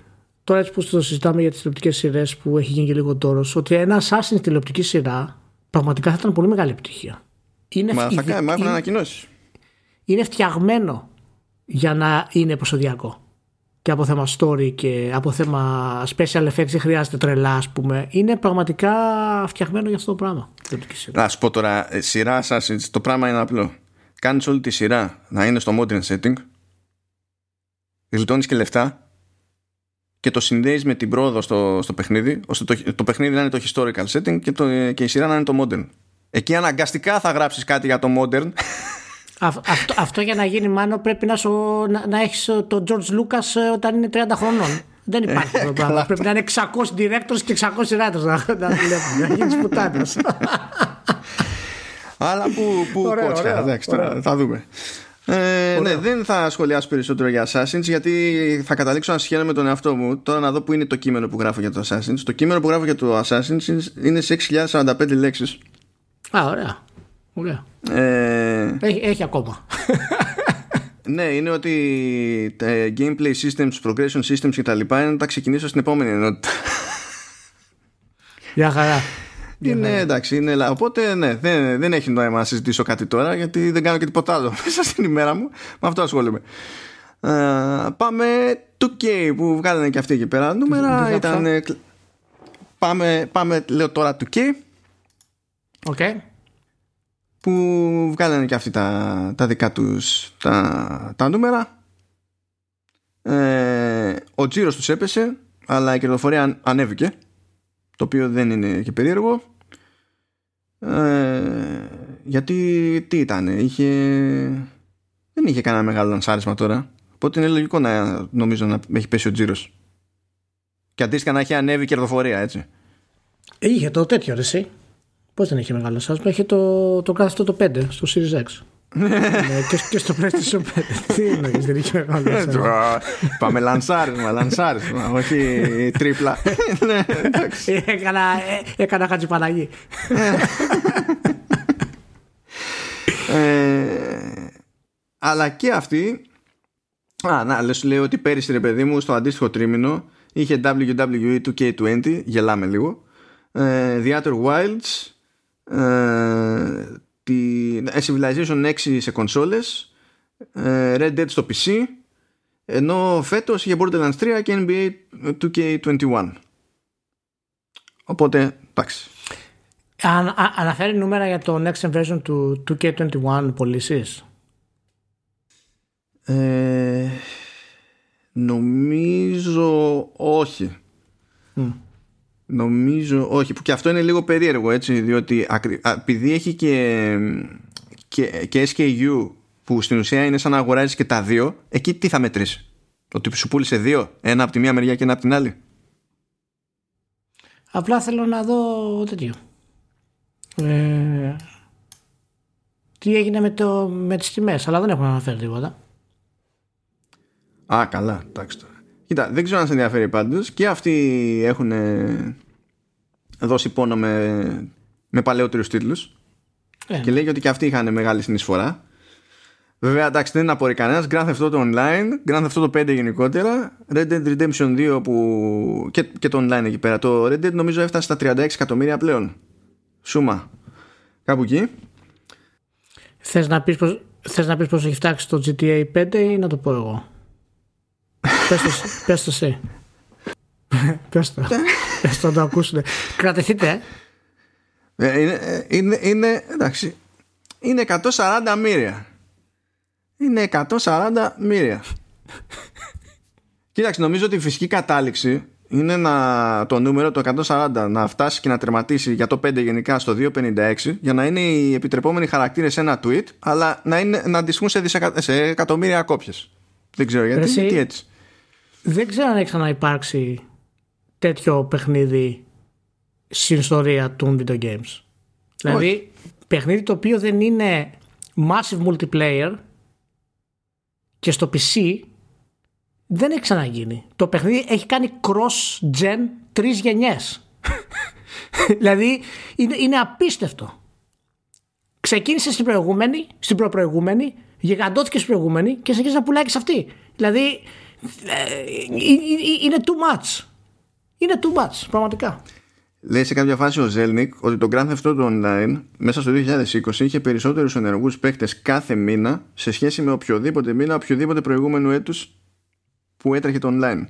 B: τώρα έτσι που το συζητάμε για τις τηλεοπτικές σειρές που έχει γίνει και λίγο τόρος, ότι ένα Assassin's τηλεοπτική σειρά πραγματικά θα ήταν πολύ μεγάλη επιτυχία. Είναι,
A: Μα θα
B: ειδι-
A: κάνει, μα έχουν
B: είναι,
A: ανακοινώσεις.
B: είναι φτιαγμένο για να είναι επεισοδιακό. Και από θέμα story και από θέμα special effects δεν χρειάζεται τρελά, ας πούμε. Είναι πραγματικά φτιαγμένο για αυτό το πράγμα. η τηλεοπτική σειρά.
A: Να σου πω τώρα, ε, σειρά Assassin's, το πράγμα είναι απλό. Κάνεις όλη τη σειρά να είναι στο modern setting, γλιτώνεις και λεφτά και το συνδέεις με την πρόοδο στο, στο παιχνίδι, ώστε το, το παιχνίδι να είναι το historical setting και, το, και η σειρά να είναι το modern. Εκεί αναγκαστικά θα γράψεις κάτι για το modern.
B: Α- αυτό, αυτό για να γίνει μάνο πρέπει να, σου, να, να έχεις ε, τον George Lucas ε, όταν είναι 30 χρονών. Δεν υπάρχει αυτό το πράγμα. Πρέπει να είναι 600 directors και 600 writers να, να δουλεύουν. Να γίνεις πουτάνας.
A: Αλλά που, που
B: Ωραίο,
A: κότσια,
B: ωραίο,
A: εντάξει, τώρα θα δούμε. Ε, ναι, δεν θα σχολιάσω περισσότερο για Assassins γιατί θα καταλήξω να συγχαίρω με τον εαυτό μου. Τώρα να δω που είναι το κείμενο που γράφω για το Assassins. Το κείμενο που γράφω για το Assassins είναι σε 6.045 λέξεις.
B: Α, ωραία. ωραία.
A: Ε,
B: Έχει, έχει ακόμα.
A: ναι, είναι ότι τα gameplay systems, progression systems και τα λοιπά είναι να τα ξεκινήσω στην επόμενη ενότητα.
B: Για χαρά.
A: Είναι εντάξει, είναι, λα- οπότε ναι, δεν, δεν έχει νόημα να συζητήσω κάτι τώρα γιατί δεν κάνω και τίποτα άλλο μέσα στην ημέρα μου. Με αυτό ασχολούμαι. Ε, πάμε 2K που βγάλανε και αυτοί εκεί πέρα. Νούμερα
B: δεν
A: ήταν.
B: άκουσα.
A: ε, κλ- Πάμε, πάμε, λέω τώρα 2K
B: Οκ.
A: που βγάλανε και αυτοί τα, τα δικά τους τα, τα νούμερα. Ε, ο τζίρος τους έπεσε αλλά η κερδοφορία αν- ανέβηκε το οποίο δεν είναι και περίεργο ε, γιατί τι ήταν είχε δεν είχε κανένα μεγάλο λανσάρισμα τώρα από Οπότε είναι λογικό να νομίζω να έχει πέσει ο τζίρος. Και αντίστοιχα να έχει ανέβει η κερδοφορία, έτσι.
B: Είχε το τέτοιο ρε εσύ. Πώς δεν είχε μεγάλο σάσμα, είχε το, το κάθε αυτό το 5 στο Series X. ναι, και, και στο PlayStation 5. Τι εννοείς, δεν είχε μεγάλο σάσμα.
A: Πάμε λανσάρισμα, λανσάρισμα, όχι τρίπλα. ναι, εντάξει.
B: έκανα, ε, έκανα χατζιπαναγή.
A: Ε, αλλά και αυτή Α, να, λες, λέω ότι πέρυσι ρε παιδί μου στο αντίστοιχο τρίμηνο είχε WWE 2K20, γελάμε λίγο, ε, The Outer Wilds, ε, τη ε, Civilization 6 σε κονσόλες, ε, Red Dead στο PC, ενώ φέτος είχε Borderlands 3 και NBA 2K21. Οπότε, εντάξει.
B: Αν, α, αναφέρει νούμερα για το next version του 2K21 πωλήσεις;
A: Ε, νομίζω όχι. Νομίζω όχι. Που και αυτό είναι λίγο περίεργο έτσι, διότι επειδή έχει και, και, και SKU που στην ουσία είναι σαν να αγοράζεις και τα δύο, εκεί τι θα μετρήσεις; Ότι σου πούλησε δύο, ένα από τη μία μεριά και ένα από την άλλη;
B: Απλά θέλω να δω τέτοιο. Ε, τι έγινε με, το, με τις τιμές, αλλά δεν έχουμε αναφέρει τίποτα.
A: Α, καλά, εντάξει τώρα. Κοίτα, δεν ξέρω αν σε ενδιαφέρει πάντως. Και αυτοί έχουν ε, δώσει πόνο με, με παλαιότερους τίτλους. Ε. Και λέει ότι και αυτοί είχαν μεγάλη συνεισφορά. Βέβαια, εντάξει, δεν είναι απορρί κανένας. Grand Theft Auto Online, Grand Theft Auto 5 γενικότερα, Red Dead Redemption 2 που. Και, και το online εκεί πέρα. Το Red Dead νομίζω έφτασε στα 36 εκατομμύρια πλέον. Σούμα. Κάπου εκεί.
B: Θες να πεις πως, θες να πεις πως έχει φτάξει το GTA 5 ή να το πω εγώ; Πες το, πες το εσύ. Πες το. Πες το να το ακούσουν. Κρατηθείτε.
A: Ε, είναι, ε, είναι, είναι, εντάξει, είναι 140 μοίρια. Είναι 140 μοίρια. Κοίταξε, νομίζω ότι η φυσική κατάληξη είναι να, το νούμερο το 140 να φτάσει και να τερματίσει για το 5 γενικά στο 256 για να είναι οι επιτρεπόμενοι χαρακτήρες σε ένα tweet αλλά να, είναι, να αντιστοιχούν σε, δισεκα, σε εκατομμύρια κόπιες. Δεν ξέρω γιατί, Εσύ, τι έτσι
B: δεν ξέρω αν έχει ξαναυπάρξει τέτοιο παιχνίδι στην ιστορία των video games. Δηλαδή, παιχνίδι το οποίο δεν είναι massive multiplayer και στο PC δεν έχει ξαναγίνει. Το παιχνίδι έχει κάνει cross-gen τρεις γενιές. δηλαδή, είναι, είναι απίστευτο. Ξεκίνησε στην προηγούμενη, στην προπροηγούμενη, γιγαντώθηκε στην προηγούμενη και συνεχίζει να πουλάει και σε αυτή. Δηλαδή, ε, είναι too much. Είναι too much, πραγματικά.
A: Λέει σε κάποια φάση ο Ζέλνικ ότι το Grand Theft Auto Online μέσα στο 2020 είχε περισσότερους ενεργούς παίκτες κάθε μήνα σε σχέση με οποιοδήποτε μήνα, οποιοδήποτε προηγούμενο έτους που έτρεχε το online.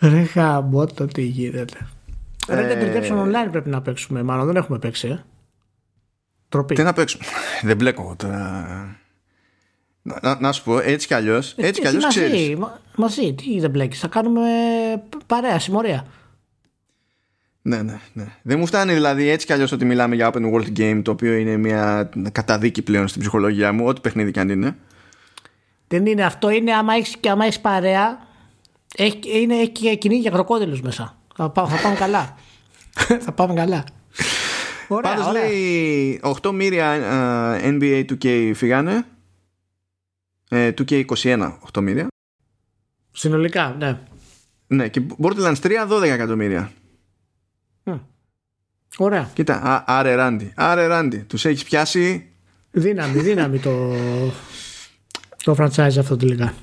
B: Ρε χαμπό το τι γίνεται. Ρε δεν online πρέπει να παίξουμε μάλλον δεν έχουμε παίξει ε.
A: Τροπή. Τι να παίξουμε. δεν μπλέκω τώρα. Να, να σου πω, έτσι κι αλλιώς. Ε, έτσι κι αλλιώς ξέρεις.
B: Μαζί, τι δεν μπλέκεις. Θα κάνουμε παρέα, συμμορία.
A: Ναι, ναι, ναι. Δεν μου φτάνει δηλαδή έτσι κι αλλιώς ότι μιλάμε για open world game, το οποίο είναι μια καταδίκη πλέον στην ψυχολογία μου, ό,τι παιχνίδι κι αν είναι.
B: Δεν είναι αυτό, είναι άμα έχεις και άμα έχεις παρέα. Έχει, είναι, έχει και κυνήγι για κροκόδιλους μέσα. Θα, θα πάμε καλά. θα πάμε καλά.
A: Ωραία, Πάντως ωραία. λέει 8 μοίρια uh, NBA 2K φύγανε ε, του και 21 8 μίλια.
B: Συνολικά, ναι.
A: Ναι, και Borderlands 3 12 εκατομμύρια.
B: Ωραία.
A: Κοίτα, α, άρε ράντι. Άρε ράντι. Τους έχεις πιάσει...
B: Δύναμη, δύναμη το, το franchise αυτό τελικά.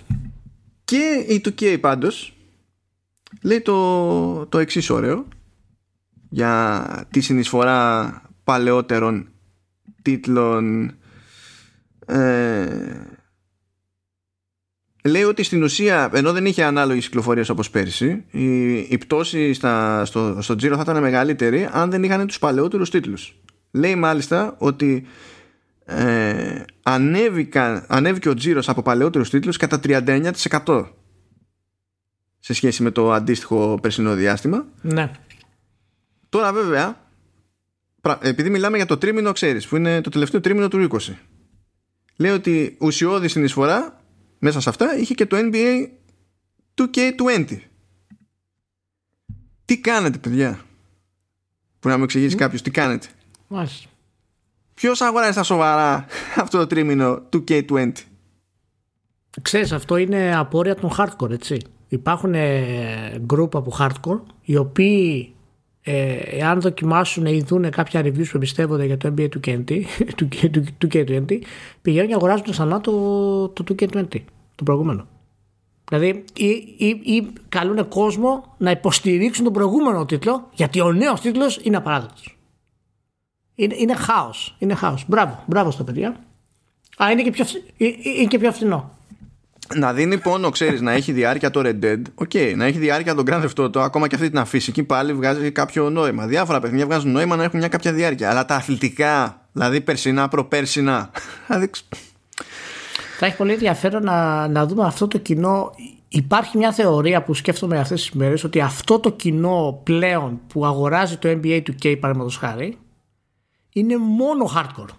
A: Και η 2K πάντως λέει το, το εξής ωραίο για τη συνεισφορά παλαιότερων τίτλων ε, λέει ότι στην ουσία, ενώ δεν είχε ανάλογη κυκλοφορία όπως πέρυσι, η, η πτώση στα, στο, στο Giro θα ήταν μεγαλύτερη αν δεν είχαν τους παλαιότερους τίτλους. Λέει μάλιστα ότι ε, ανέβηκε ο Τζίρος από παλαιότερους τίτλους κατά 39% σε σχέση με το αντίστοιχο περσινό διάστημα.
B: Ναι.
A: Τώρα βέβαια, επειδή μιλάμε για το τρίμηνο, ξέρεις, που είναι το τελευταίο τρίμηνο του 20. λέει ότι ουσιώδη συνεισφορά μέσα σε αυτά είχε και το NBA 2K20. Τι κάνετε, παιδιά; Που να μου εξηγήσει κάποιος τι κάνετε;
B: Μάλιστα.
A: Ποιος αγοράζει στα σοβαρά αυτό το τρίμηνο του K20.
B: Ξέρεις, αυτό είναι απόρρια των hardcore, έτσι. Υπάρχουν γκρουπ από hardcore, οι οποίοι ε, εάν δοκιμάσουν ή δουν κάποια reviews που εμπιστεύονται για το NBA 2K20, του, του, του K20 πηγαίνουν και αγοράζουν ξανά το, το 2K20, το προηγούμενο. Δηλαδή, ή, ή, ή καλούν κόσμο να υποστηρίξουν τον προηγούμενο τίτλο, γιατί ο νέος τίτλος είναι απαράδεκτος. Είναι, είναι χάος. Είναι χάος. Μπράβο, μπράβο στα παιδιά. Α, είναι και πιο, φθ- ε, ε, είναι και πιο φθηνό.
A: Να δίνει πόνο, ξέρεις, να έχει διάρκεια το Red Dead. Ok, να έχει διάρκεια το Grand Theft Auto, ακόμα και αυτή την αφήγηση. Εκεί πάλι βγάζει κάποιο νόημα. Διάφορα παιχνίδια βγάζουν νόημα να έχουν μια κάποια διάρκεια. Αλλά τα αθλητικά, δηλαδή περσινά, προπέρσινα. δηλαδή, ξ-
B: Θα έχει πολύ ενδιαφέρον να, να δούμε αυτό το κοινό. Υπάρχει μια θεωρία που σκέφτομαι αυτές τις μέρες ότι αυτό το κοινό πλέον που αγοράζει το NBA του K παραδείγματος χάρη είναι μόνο hardcore.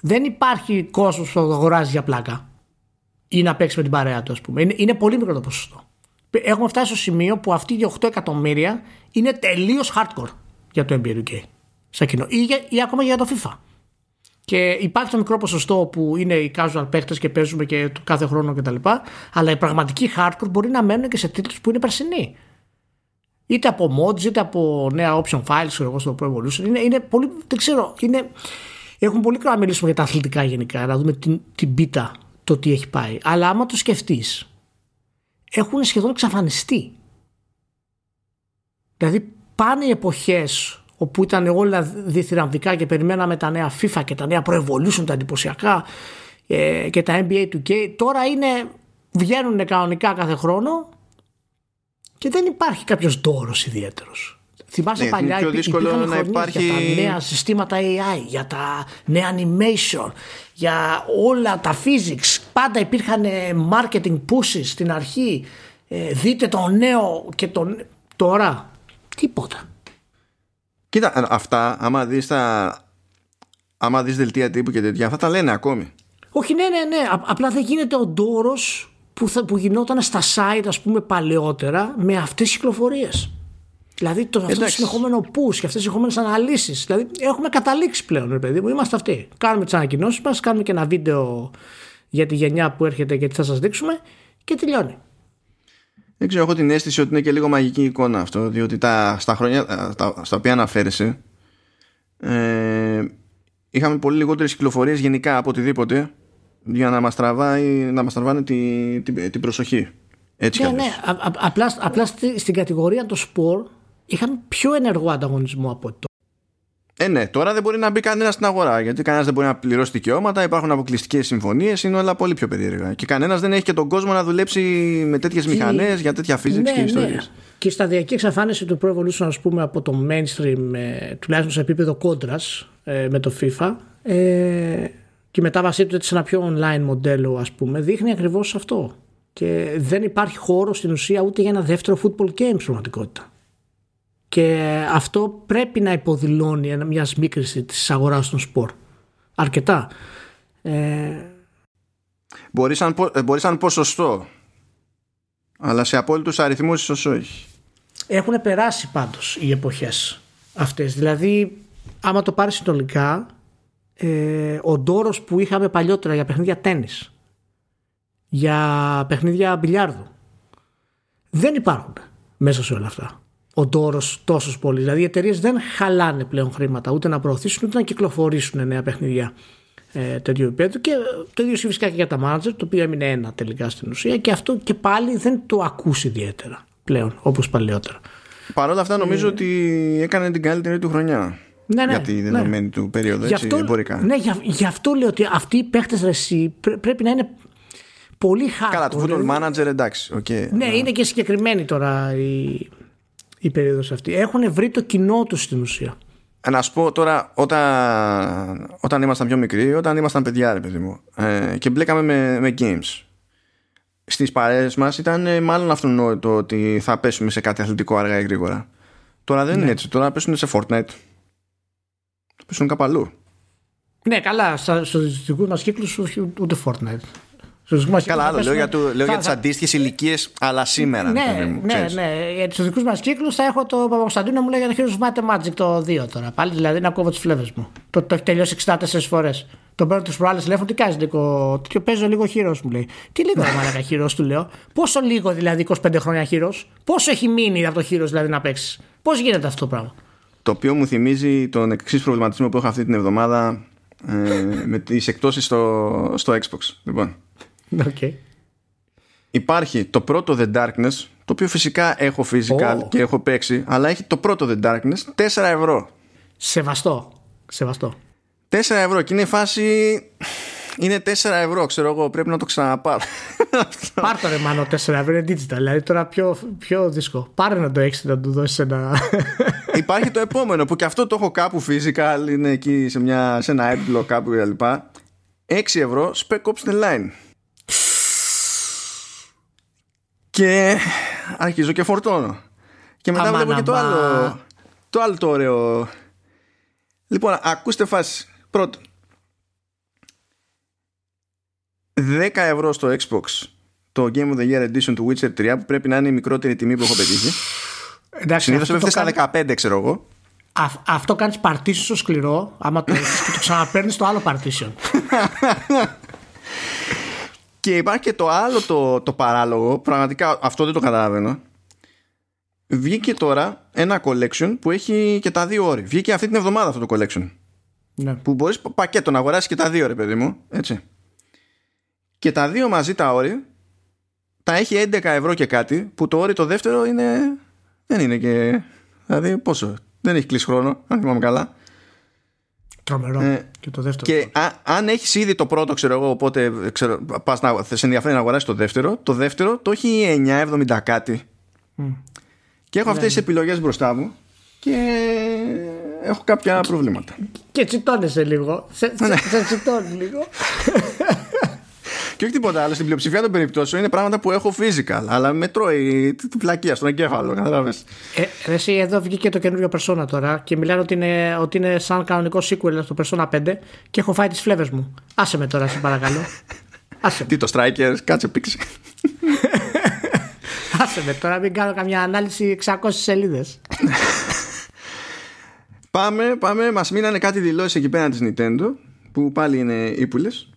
B: Δεν υπάρχει κόσμος που το αγοράζει για πλάκα ή να παίξει με την παρέα του ας πούμε. Είναι, είναι πολύ μικρό το ποσοστό. Έχουμε φτάσει στο σημείο που αυτοί οι 8 εκατομμύρια είναι τελείως hardcore για το NBA του K. Σαν κοινό. Ή, για- ή ακόμα για το FIFA. Και υπάρχει το μικρό ποσοστό που είναι οι casual παίχτε και παίζουμε και το κάθε χρόνο κτλ. Αλλά οι πραγματικοί hardcore μπορεί να μένουν και σε τίτλους που είναι περσινοί. Είτε από mods, είτε από νέα option files, ξέρω εγώ στο Pro Evolution. Είναι, είναι πολύ, δεν ξέρω, είναι, έχουμε πολύ καιρό να μιλήσουμε για τα αθλητικά γενικά, να δούμε την, την πίτα, το τι έχει πάει. Αλλά άμα το σκεφτείς, έχουν σχεδόν εξαφανιστεί. Δηλαδή πάνε οι εποχές όπου ήταν όλα διθυραμβικά και περιμέναμε τα νέα FIFA και τα νέα Pro Evolution, τα εντυπωσιακά ε, και τα NBA 2K. Τώρα είναι, βγαίνουν κανονικά κάθε χρόνο και δεν υπάρχει κάποιος δώρος ιδιαίτερος. Θυμάσαι
A: Ναι, είναι
B: παλιά
A: πιο
B: υπή-
A: δύσκολο
B: υπήρχαν
A: να
B: χρονιές
A: υπάρχει-
B: για τα νέα συστήματα AI, για τα νέα animation, για όλα τα physics. Πάντα υπήρχαν ε, marketing pushes στην αρχή. Ε, δείτε το νέο και το... Τώρα τίποτα.
A: Κοίτα, α- αυτά, άμα δεις τα... Άμα δεις δελτία τύπου και τέτοια, αυτά τα λένε ακόμη.
B: Όχι, ναι, ναι, ναι. Α- απλά δεν γίνεται ο ντόρος που, θα- που γινόταν στα site, ας πούμε, παλαιότερα με αυτές τις κυκλοφορίες. Δηλαδή το, αυτό το
A: Εντάξει.
B: συνεχόμενο push και αυτές τις συνεχόμενες αναλύσεις. Δηλαδή έχουμε καταλήξει πλέον, ρε παιδί μου. Είμαστε αυτοί. Κάνουμε τις ανακοινώσεις μας, κάνουμε και ένα βίντεο για τη γενιά που έρχεται και τι θα σας δείξουμε και τελειώνει.
A: Δεν ξέρω, έχω την αίσθηση ότι είναι και λίγο μαγική εικόνα αυτό, διότι τα, στα χρόνια ε, τα, στα οποία αναφέρεσαι ε, είχαμε πολύ λιγότερες κυκλοφορίες γενικά από οτιδήποτε για να μας, τραβάει, να μας τραβάνε τη, τη- την προσοχή. Έτσι
B: Ναι,
A: κι
B: ναι.
A: αλλιώς.
B: Α- α- απλά, απλά στη- στην κατηγορία το σπορ είχαν πιο ενεργό ανταγωνισμό από το.
A: Ε, ναι, τώρα δεν μπορεί να μπει κανένας στην αγορά γιατί κανένας δεν μπορεί να πληρώσει δικαιώματα, υπάρχουν αποκλειστικές συμφωνίες, είναι όλα πολύ πιο περίεργα. Και κανένας δεν έχει και τον κόσμο να δουλέψει με τέτοιες μηχανές για τέτοια physics
B: ναι,
A: και ιστορίες.
B: Και η σταδιακή εξαφάνιση του Pro Evolution, ας πούμε, από το mainstream, ε, τουλάχιστον σε επίπεδο κόντρας ε, με το FIFA, ε, και η μετάβασή του έτσι σε ένα πιο online μοντέλο, ας πούμε, δείχνει ακριβώς αυτό. Και δεν υπάρχει χώρο στην ουσία ούτε για ένα δεύτερο football game στην πραγματικότητα. Και αυτό πρέπει να υποδηλώνει ένα- μια σμίκριση της αγοράς των σπορ. Αρκετά. Ε,
A: Μπορείς σαν, πο- ε, μπορείς σαν ποσοστό. Αλλά σε απόλυτους αριθμούς ίσως όχι.
B: έχουν περάσει πάντως οι εποχές αυτές. Δηλαδή, άμα το πάρεις συνολικά, ε, ο ντόρος που είχαμε παλιότερα για παιχνίδια τέννις, για παιχνίδια μπιλιάρδου, δεν υπάρχουν μέσα σε όλα αυτά. Ο ντόρος τόσος πολύ. Δηλαδή, οι εταιρείες δεν χαλάνε πλέον χρήματα ούτε να προωθήσουν ούτε να κυκλοφορήσουν νέα παιχνίδια ε, τέτοιου επίπεδου και το ίδιο ισχύει φυσικά και για τα manager το οποίο έμεινε ένα τελικά στην ουσία και αυτό και πάλι δεν το ακούσει ιδιαίτερα πλέον όπως παλαιότερα.
A: Παρ' όλα αυτά νομίζω ότι έκανε την καλύτερη του χρονιά.
B: Ναι, ναι,
A: για τη
B: ναι.
A: δεδομένη του περίοδο,
B: Γι'
A: έτσι,
B: αυτό,
A: εμπορικά.
B: ναι, γι' γι' αυτό λέω ότι αυτοί οι παίχτες ρε εσύ, πρέ- πρέπει να είναι πολύ hardcore.
A: Καλά, το football
B: δηλαδή.
A: manager εντάξει. Okay.
B: Ναι, είναι και συγκεκριμένη τώρα η, η περίοδος αυτή. Έχουν βρει το κοινό τους στην ουσία.
A: Ε, Να σου πω τώρα, όταν, όταν ήμασταν πιο μικροί, όταν ήμασταν παιδιά, ρε παιδί μου, ε, και μπλέκαμε με, με games. Στις παρέες μας ήταν ε, μάλλον αυτονόητο ότι θα πέσουμε σε κάτι αθλητικό αργά ή γρήγορα. Τώρα δεν είναι έτσι. Τώρα πέσουν σε Fortnite. Θα πέσουν κάπου αλλού.
B: Ναι, καλά. Στους δικού μας κύκλους ούτε Fortnite.
A: Καλά, άλλο. Λέω για, το, λέω για τις αντίστοιχες ηλικίες, αλλά σήμερα.
B: Ναι, μου, ναι, ναι. Για τους δικούς μας κύκλους θα έχω το Παπακοσταντίνο μου λέει για το Heroes of Magic το 2 τώρα. Πάλι δηλαδή να κόβω τις φλέβες μου. Το, το έχει τελειώσει 64 φορές. Τον παίρνω τι προάλλες τηλέφωνο, τι κάνεις Νίκο; Τι παίζω λίγο χείρο μου λέει. Τι λίγο μαλακα χείρο του λέω. Πόσο λίγο δηλαδή 25 χρόνια χείρο. Πόσο έχει μείνει από το χείρο δηλαδή να παίξεις; Πώς γίνεται αυτό το πράγμα;
A: Το οποίο μου θυμίζει τον εξής προβληματισμό που έχω αυτή την εβδομάδα ε, με τις εκτόσει στο, στο Xbox. Λοιπόν.
B: Okay.
A: Υπάρχει το πρώτο The Darkness, το οποίο φυσικά έχω physical και έχω παίξει, αλλά έχει το πρώτο The Darkness 4 ευρώ.
B: Σεβαστό. Σεβαστό.
A: 4 ευρώ και είναι η φάση. Είναι 4 ευρώ, ξέρω εγώ, πρέπει να το ξαναπάρω.
B: Πάρ το ρε μάνο 4 ευρώ, είναι digital. Δηλαδή τώρα πιο, πιο δύσκολο. Πάρε να το έχεις να του δώσεις ένα.
A: Υπάρχει το επόμενο που και αυτό το έχω κάπου physical, είναι εκεί σε, μια, σε ένα έπιπλο κάπου κλπ. 6 ευρώ Spec Ops The Line. Και αρχίζω και φορτώνω. Και μετά βλέπω και το άλλο. Το άλλο το ωραίο. Λοιπόν, ακούστε φάση. Πρώτον, 10 ευρώ στο Xbox το Game of the Year Edition του Witcher 3 που πρέπει να είναι η μικρότερη τιμή που έχω πετύχει. Συνήθως έπεφτε στα 15, ξέρω εγώ.
B: Α, αυτό κάνεις partition στο σκληρό, άμα το έχεις και το ξαναπέρνει στο άλλο partition.
A: και υπάρχει και το άλλο το, το παράλογο, πραγματικά αυτό δεν το καταλαβαίνω. Βγήκε τώρα ένα collection που έχει και τα δύο ώρες. Βγήκε αυτή την εβδομάδα αυτό το collection.
B: Ναι.
A: Που μπορείς πακέτο να αγοράσεις και τα δύο ρε παιδί μου. Έτσι. Και τα δύο μαζί τα όρη τα έχει 11 ευρώ και κάτι που το όρι το δεύτερο είναι δεν είναι και δηλαδή πόσο δεν έχει κλείσει χρόνο αν θυμάμαι καλά
B: Τρομερό. Ε, και το δεύτερο.
A: Και α, αν έχεις ήδη το πρώτο, ξέρω εγώ, οπότε ξέρω, πας να, σε ενδιαφέρει να αγοράσεις το δεύτερο. Το δεύτερο το έχει 9,70 κάτι. Mm. Και έχω αυτές τις επιλογές μπροστά μου και έχω κάποια προβλήματα.
B: Και τσιτώνεσαι λίγο. Σε, ναι. σε, τσιτώνει λίγο.
A: Και όχι τίποτα άλλο. Στην πλειοψηφία των περιπτώσεων είναι πράγματα που έχω physical. Αλλά με τρώει την πλακία στον εγκέφαλο. Κατάλαβε.
B: Ε, εσύ εδώ βγήκε το καινούριο Persona τώρα και μιλάνε ότι είναι, ότι είναι σαν κανονικό sequel στο Persona 5 και έχω φάει τις φλέβες μου. Άσε με τώρα, σε παρακαλώ. Άσε
A: Τι το Strikers, κάτσε πήξε.
B: Άσε με τώρα, μην κάνω καμιά ανάλυση 600 σελίδες.
A: πάμε, πάμε. Μας μείνανε κάτι δηλώσεις εκεί πέρα της Nintendo που πάλι είναι ύπουλες.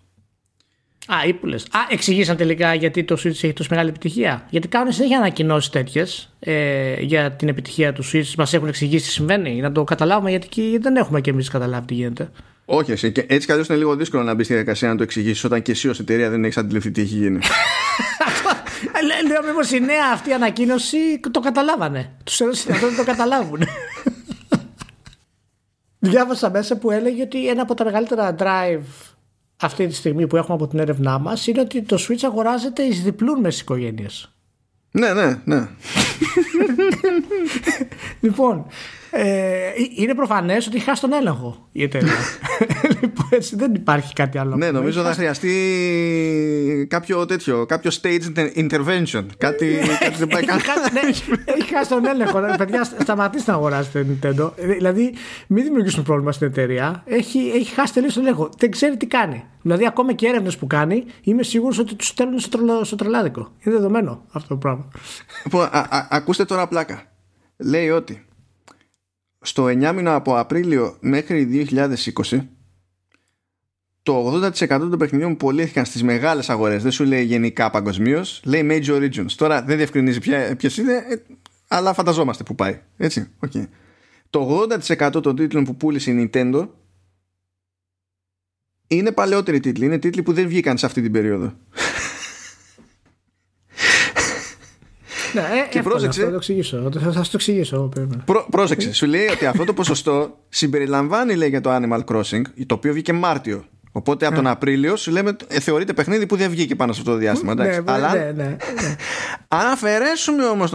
B: Α, ύπουλε. Α, εξηγήσαν τελικά γιατί το Switch έχει τόσο μεγάλη επιτυχία. Γιατί κάνουν συνέχεια ανακοινώσεις τέτοιες ε, για την επιτυχία του Switch. Μας έχουν εξηγήσει τι συμβαίνει. Να το καταλάβουμε γιατί δεν έχουμε κι εμείς καταλάβει τι γίνεται.
A: Όχι, εσύ. Και έτσι κι αλλιώς είναι λίγο δύσκολο να μπεις στη διαδικασία να το εξηγήσεις όταν και εσύ ως εταιρεία δεν έχεις αντιληφθεί τι έχει γίνει.
B: Λέω μήπως η νέα αυτή ανακοίνωση το καταλάβανε. Τους έδωσε να το καταλάβουν. Διάβασα μέσα που έλεγε ότι ένα από τα μεγαλύτερα drive αυτή τη στιγμή που έχουμε από την έρευνά μας είναι ότι το Switch αγοράζεται εις διπλούν μες οικογένειες.
A: Ναι, ναι, ναι.
B: λοιπόν, ε, είναι προφανές ότι έχει χάσει τον έλεγχο η εταιρεία. λοιπόν, έτσι δεν υπάρχει κάτι άλλο.
A: Ναι, νομίζω θα χρειαστεί κάποιο τέτοιο, κάποιο stage intervention. Κάτι, κάτι δεν πάει καλά.
B: ναι, έχει χάσει τον έλεγχο. Παιδιά, σταματήστε να αγοράσετε Nintendo. Δηλαδή, μην δημιουργήσουν πρόβλημα στην εταιρεία. Έχει, έχει χάσει τελείως τον έλεγχο. Δεν ξέρει τι κάνει. Δηλαδή, ακόμα και έρευνες που κάνει, είμαι σίγουρος ότι τους στέλνουν στο, τρελο, στο τρελάδικο. Είναι δεδομένο αυτό το πράγμα.
A: Λοιπόν, ακούστε τώρα πλάκα. Λέει ότι στο 9 μήνα από Απρίλιο μέχρι 2020 το 80% των παιχνιδιών που πωλήθηκαν στις μεγάλες αγορές δεν σου λέει γενικά παγκοσμίως, λέει major regions τώρα δεν διευκρινίζει ποιος είναι ε, αλλά φανταζόμαστε που πάει έτσι, okay. το 80% των τίτλων που πούλησε η Nintendo είναι παλαιότεροι τίτλοι είναι τίτλοι που δεν βγήκαν σε αυτή την περίοδο
B: Ναι, ε, και πρόσεξε. Θα το εξηγήσω. Θα, θα το εξηγήσω.
A: Πρό, πρόσεξε. Σου λέει ότι αυτό το ποσοστό συμπεριλαμβάνει λέει για το Animal Crossing, το οποίο βγήκε Μάρτιο. Οπότε από τον ναι. Απρίλιο σου λέμε ε, θεωρείται παιχνίδι που δεν βγήκε πάνω σε αυτό το διάστημα. Εντάξει.
B: Ναι,
A: Αλλά
B: ναι, ναι, ναι.
A: αν αφαιρέσουμε όμως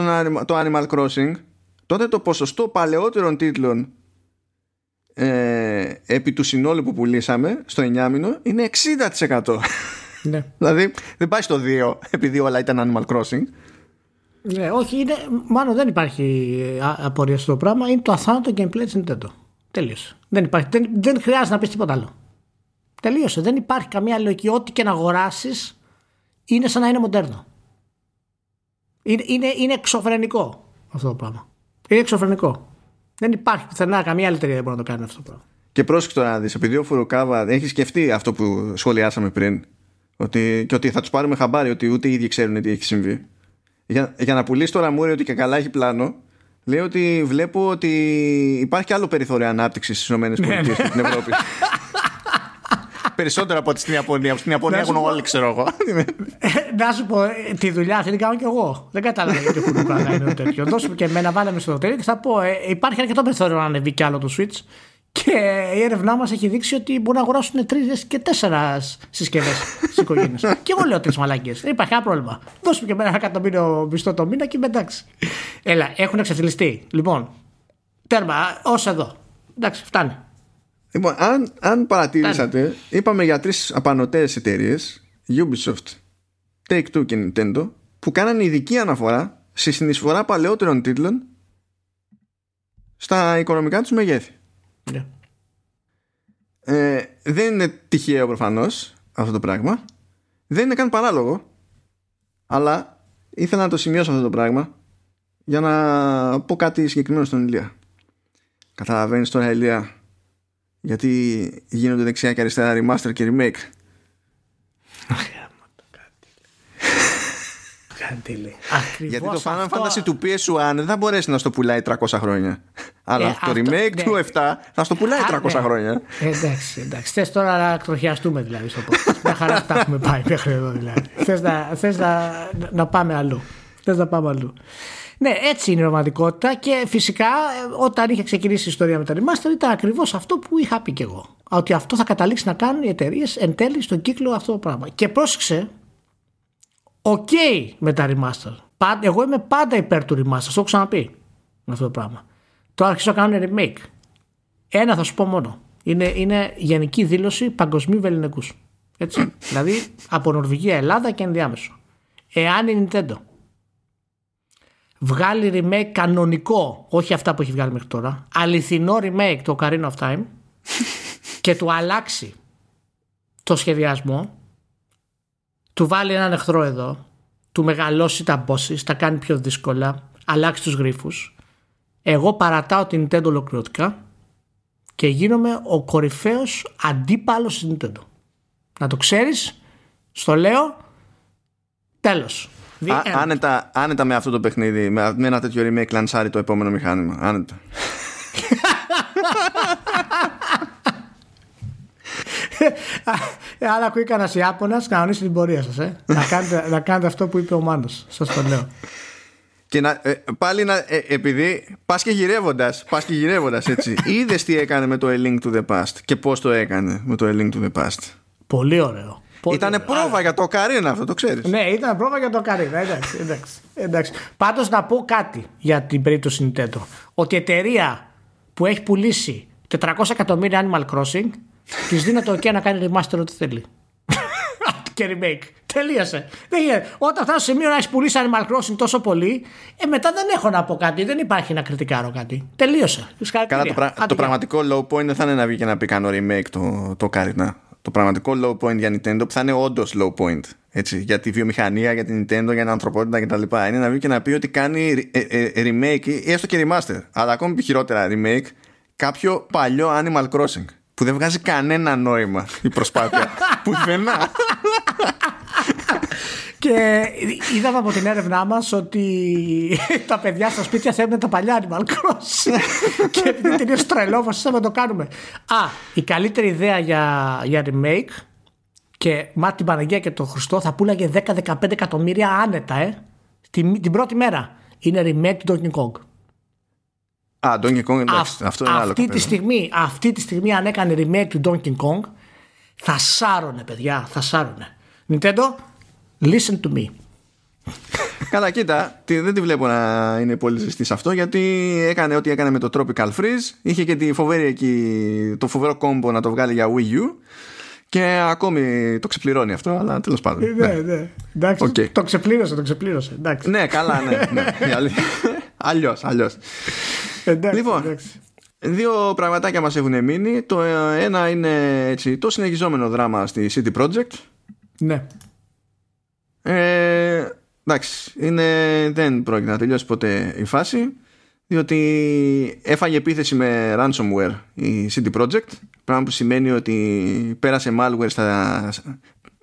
A: το Animal Crossing, τότε το ποσοστό παλαιότερων τίτλων ε, επί του συνόλου που πουλήσαμε στο 9 μήνο είναι 60%.
B: Ναι.
A: δηλαδή δεν πάει στο 2 επειδή όλα ήταν Animal Crossing.
B: Ναι, όχι, είναι, μάλλον δεν υπάρχει απορία στο πράγμα. Είναι το αθάνατο gameplay τη Nintendo. Τέλειωσε. Δεν, υπάρχει, δεν, δεν χρειάζεται να πεις τίποτα άλλο. Τελείωσε. Δεν υπάρχει καμία λογική. Ό,τι και να αγοράσεις είναι σαν να είναι μοντέρνο. Είναι, είναι, είναι εξωφρενικό αυτό το πράγμα. Είναι εξωφρενικό. Δεν υπάρχει πουθενά καμία άλλη εταιρεία που μπορεί να το κάνει αυτό το πράγμα.
A: Και πρόσεξε τώρα να δεις, επειδή ο Φουρουκάβα έχεις σκεφτεί αυτό που σχολιάσαμε πριν, ότι, και ότι θα τους πάρουμε χαμπάρι ότι ούτε οι ίδιοι ξέρουν τι έχει συμβεί; Για, για να πουλήσει τώρα μούρι ότι και καλά έχει πλάνο, λέει ότι βλέπω ότι υπάρχει και άλλο περιθώριο ανάπτυξης στις ΗΠΑ και στην Ευρώπη. Περισσότερο από ότι στην Ιαπωνία. Στην Ιαπωνία έχουν όλοι, ξέρω εγώ.
B: Να σου πω, ε, τη δουλειά αυτή την κάνω κι εγώ. Δεν κατάλαβα γιατί ο Φουρουκάβα είναι τέτοιο. Δώσουμε και εμένα, βάλαμε στο τέλο και θα πω, ε, υπάρχει αρκετό περιθώριο να ανεβεί κι άλλο το Switch. Και η έρευνά μας έχει δείξει ότι μπορούν να αγοράσουν τρεις και τέσσερα συσκευές στις οικογένειες. και εγώ λέω τρεις μαλακίε. Δεν υπάρχει κανένα πρόβλημα. Δώσουμε και ένα εκατομμύριο μισθό το μήνα και είμαι εντάξει. Έλα, έχουν εξαφιλιστεί. Λοιπόν, τέρμα, ως εδώ. Εντάξει, φτάνει.
A: Λοιπόν, αν, αν παρατηρήσατε, είπαμε για τρεις απανοτές εταιρείες, Ubisoft, Take-Two και Nintendo, που κάνανε ειδική αναφορά στη συνεισφορά παλαιότερων τίτλων στα οικονομικά τους μεγέθη.
B: Ναι.
A: Ε, δεν είναι τυχαίο προφανώς αυτό το πράγμα. Δεν είναι καν παράλογο. Αλλά ήθελα να το σημειώσω αυτό το πράγμα για να πω κάτι συγκεκριμένο στον Ηλία. Καταλαβαίνεις τώρα, Ηλία, γιατί γίνονται δεξιά και αριστερά remaster και remake. Γιατί το Final Fantasy του PS1 δεν θα μπορέσει να στο πουλάει 300 χρόνια. Αλλά
B: Ε,
A: το
B: αυτό-
A: remake
B: ναι.
A: του 7 θα στο πουλάει
B: Α,
A: 300
B: ναι.
A: χρόνια.
B: Ε, εντάξει, εντάξει. Θες τώρα να εκτροχιαστούμε δηλαδή στο podcast. Μια χαρά που τα έχουμε πάει μέχρι εδώ δηλαδή. Θες να, θες να, να πάμε αλλού. Θες να πάμε αλλού. Ναι, έτσι είναι η πραγματικότητα και φυσικά ε, όταν είχε ξεκινήσει η ιστορία με τα remaster ήταν ακριβώς αυτό που είχα πει και εγώ. Ότι αυτό θα καταλήξει να κάνουν οι εταιρείες εν τέλει στον κύκλο αυτό το πράγμα. Και πρόσεξε, οκ με τα remaster. Πα- Εγώ είμαι πάντα υπέρ του remaster, το έχω ξαναπεί με αυτό το πράγμα. Τώρα αρχίζω να κάνουν remake. Ένα θα σου πω μόνο. Είναι, είναι γενική δήλωση παγκοσμίου βεληνεκούς. Έτσι. δηλαδή από Νορβηγία, Ελλάδα και ενδιάμεσο. Εάν η Nintendo βγάλει remake κανονικό, όχι αυτά που έχει βγάλει μέχρι τώρα, αληθινό remake το Ocarina of Time και του αλλάξει το σχεδιασμό, του βάλει έναν εχθρό εδώ, του μεγαλώσει τα bosses, τα κάνει πιο δύσκολα, αλλάξει τους γρίφους, εγώ παρατάω την Nintendo ολοκληρωτικά και γίνομαι ο κορυφαίος αντίπαλος της Nintendo. Να το ξέρεις, στο λέω, τέλος. The
A: Α,
B: end.
A: άνετα, άνετα με αυτό το παιχνίδι, με, με ένα τέτοιο remake λανσάρει το επόμενο μηχάνημα. Άνετα.
B: Ε, Αν ακούει κανένας Ιάπωνας, κανονίστε την πορεία σας. Ε. να, κάνετε, να κάνετε αυτό που είπε ο Μάνο. Σας το λέω.
A: Και να, ε, πάλι να, ε, επειδή πας και γυρεύοντας, πας και γυρεύοντας έτσι, είδες τι έκανε με το A Link to the Past και πώς το έκανε με το A Link to the Past;
B: Πολύ ωραίο. Πολύ
A: Ήτανε
B: ωραίο.
A: πρόβα για το Καρίνα αυτό, το ξέρεις.
B: Ναι, ήταν πρόβα για το Καρίνα. Εντάξει, εντάξει, εντάξει. Πάντως να πω κάτι για την περίπτωση Nintendo. Ότι η εταιρεία που έχει πουλήσει 400 εκατομμύρια Animal Crossing τη δίνει το OK να κάνει remaster ό,τι θέλει. και remake. Τελείωσε. Δεν γίνεται. Όταν φτάσει στο σημείο να έχεις πουλήσει Animal Crossing τόσο πολύ, ε, μετά δεν έχω να πω κάτι. Δεν υπάρχει να κριτικάρω κάτι. Τελείωσε.
A: Καλά, το, πρα- το πραγματικό low point δεν θα είναι να βγει και να πει κάνω remake το, το Καρίνα. Το πραγματικό low point για Nintendo που θα είναι όντως low point. Έτσι, για τη βιομηχανία, για την Nintendo, για την ανθρωπότητα κτλ. Είναι να βγει και να πει ότι κάνει ε, ε, remake ή έστω και remaster. Αλλά ακόμη πιο χειρότερα remake κάποιο παλιό Animal Crossing που δεν βγάζει κανένα νόημα η προσπάθεια. Πουθενά.
B: Και είδαμε από την έρευνά μας ότι τα παιδιά στα σπίτια θέλουν τα παλιά Animal Crossing. και επειδή τελείω τρελό, αποφασίσαμε να το κάνουμε. Α, η καλύτερη ιδέα για, για remake και μα την Παναγία και τον Χριστό θα πουλάγε 10-15 εκατομμύρια άνετα, ε. Την, την πρώτη μέρα. Είναι remake του Donkey Kong.
A: Α, Donkey Kong, εντάξει,
B: Αυ-
A: αυτό είναι άλλο.
B: αυτή, τη
A: κοπέλα.
B: στιγμή, αυτή τη στιγμή αν έκανε remake του Donkey Kong θα σάρωνε παιδιά, θα σάρωνε. Nintendo, listen to me.
A: Καλά, κοίτα, τι- δεν τη βλέπω να είναι πολύ ζεστή σε αυτό γιατί έκανε ό,τι έκανε με το Tropical Freeze. Είχε και τη φοβερή εκεί, το φοβερό combo να το βγάλει για Wii U. Και ακόμη το ξεπληρώνει αυτό, αλλά τέλος πάντων.
B: Ναι, ναι. Εντάξει,
A: Οκ.
B: το ξεπλήρωσε, το ξεπλήρωσε. Εντάξει.
A: ναι, καλά, ναι. ναι. Αλλιώς, αλλιώς.
B: εντάξει,
A: Λοιπόν,
B: εντάξει.
A: Δύο πραγματάκια μας έχουν μείνει. Το ένα είναι έτσι, το συνεχιζόμενο δράμα στη City Project.
B: Ναι.
A: Ε, εντάξει, είναι, δεν πρόκειται να τελειώσει ποτέ η φάση διότι έφαγε επίθεση με ransomware η CD Projekt πράγμα που σημαίνει ότι πέρασε malware στα,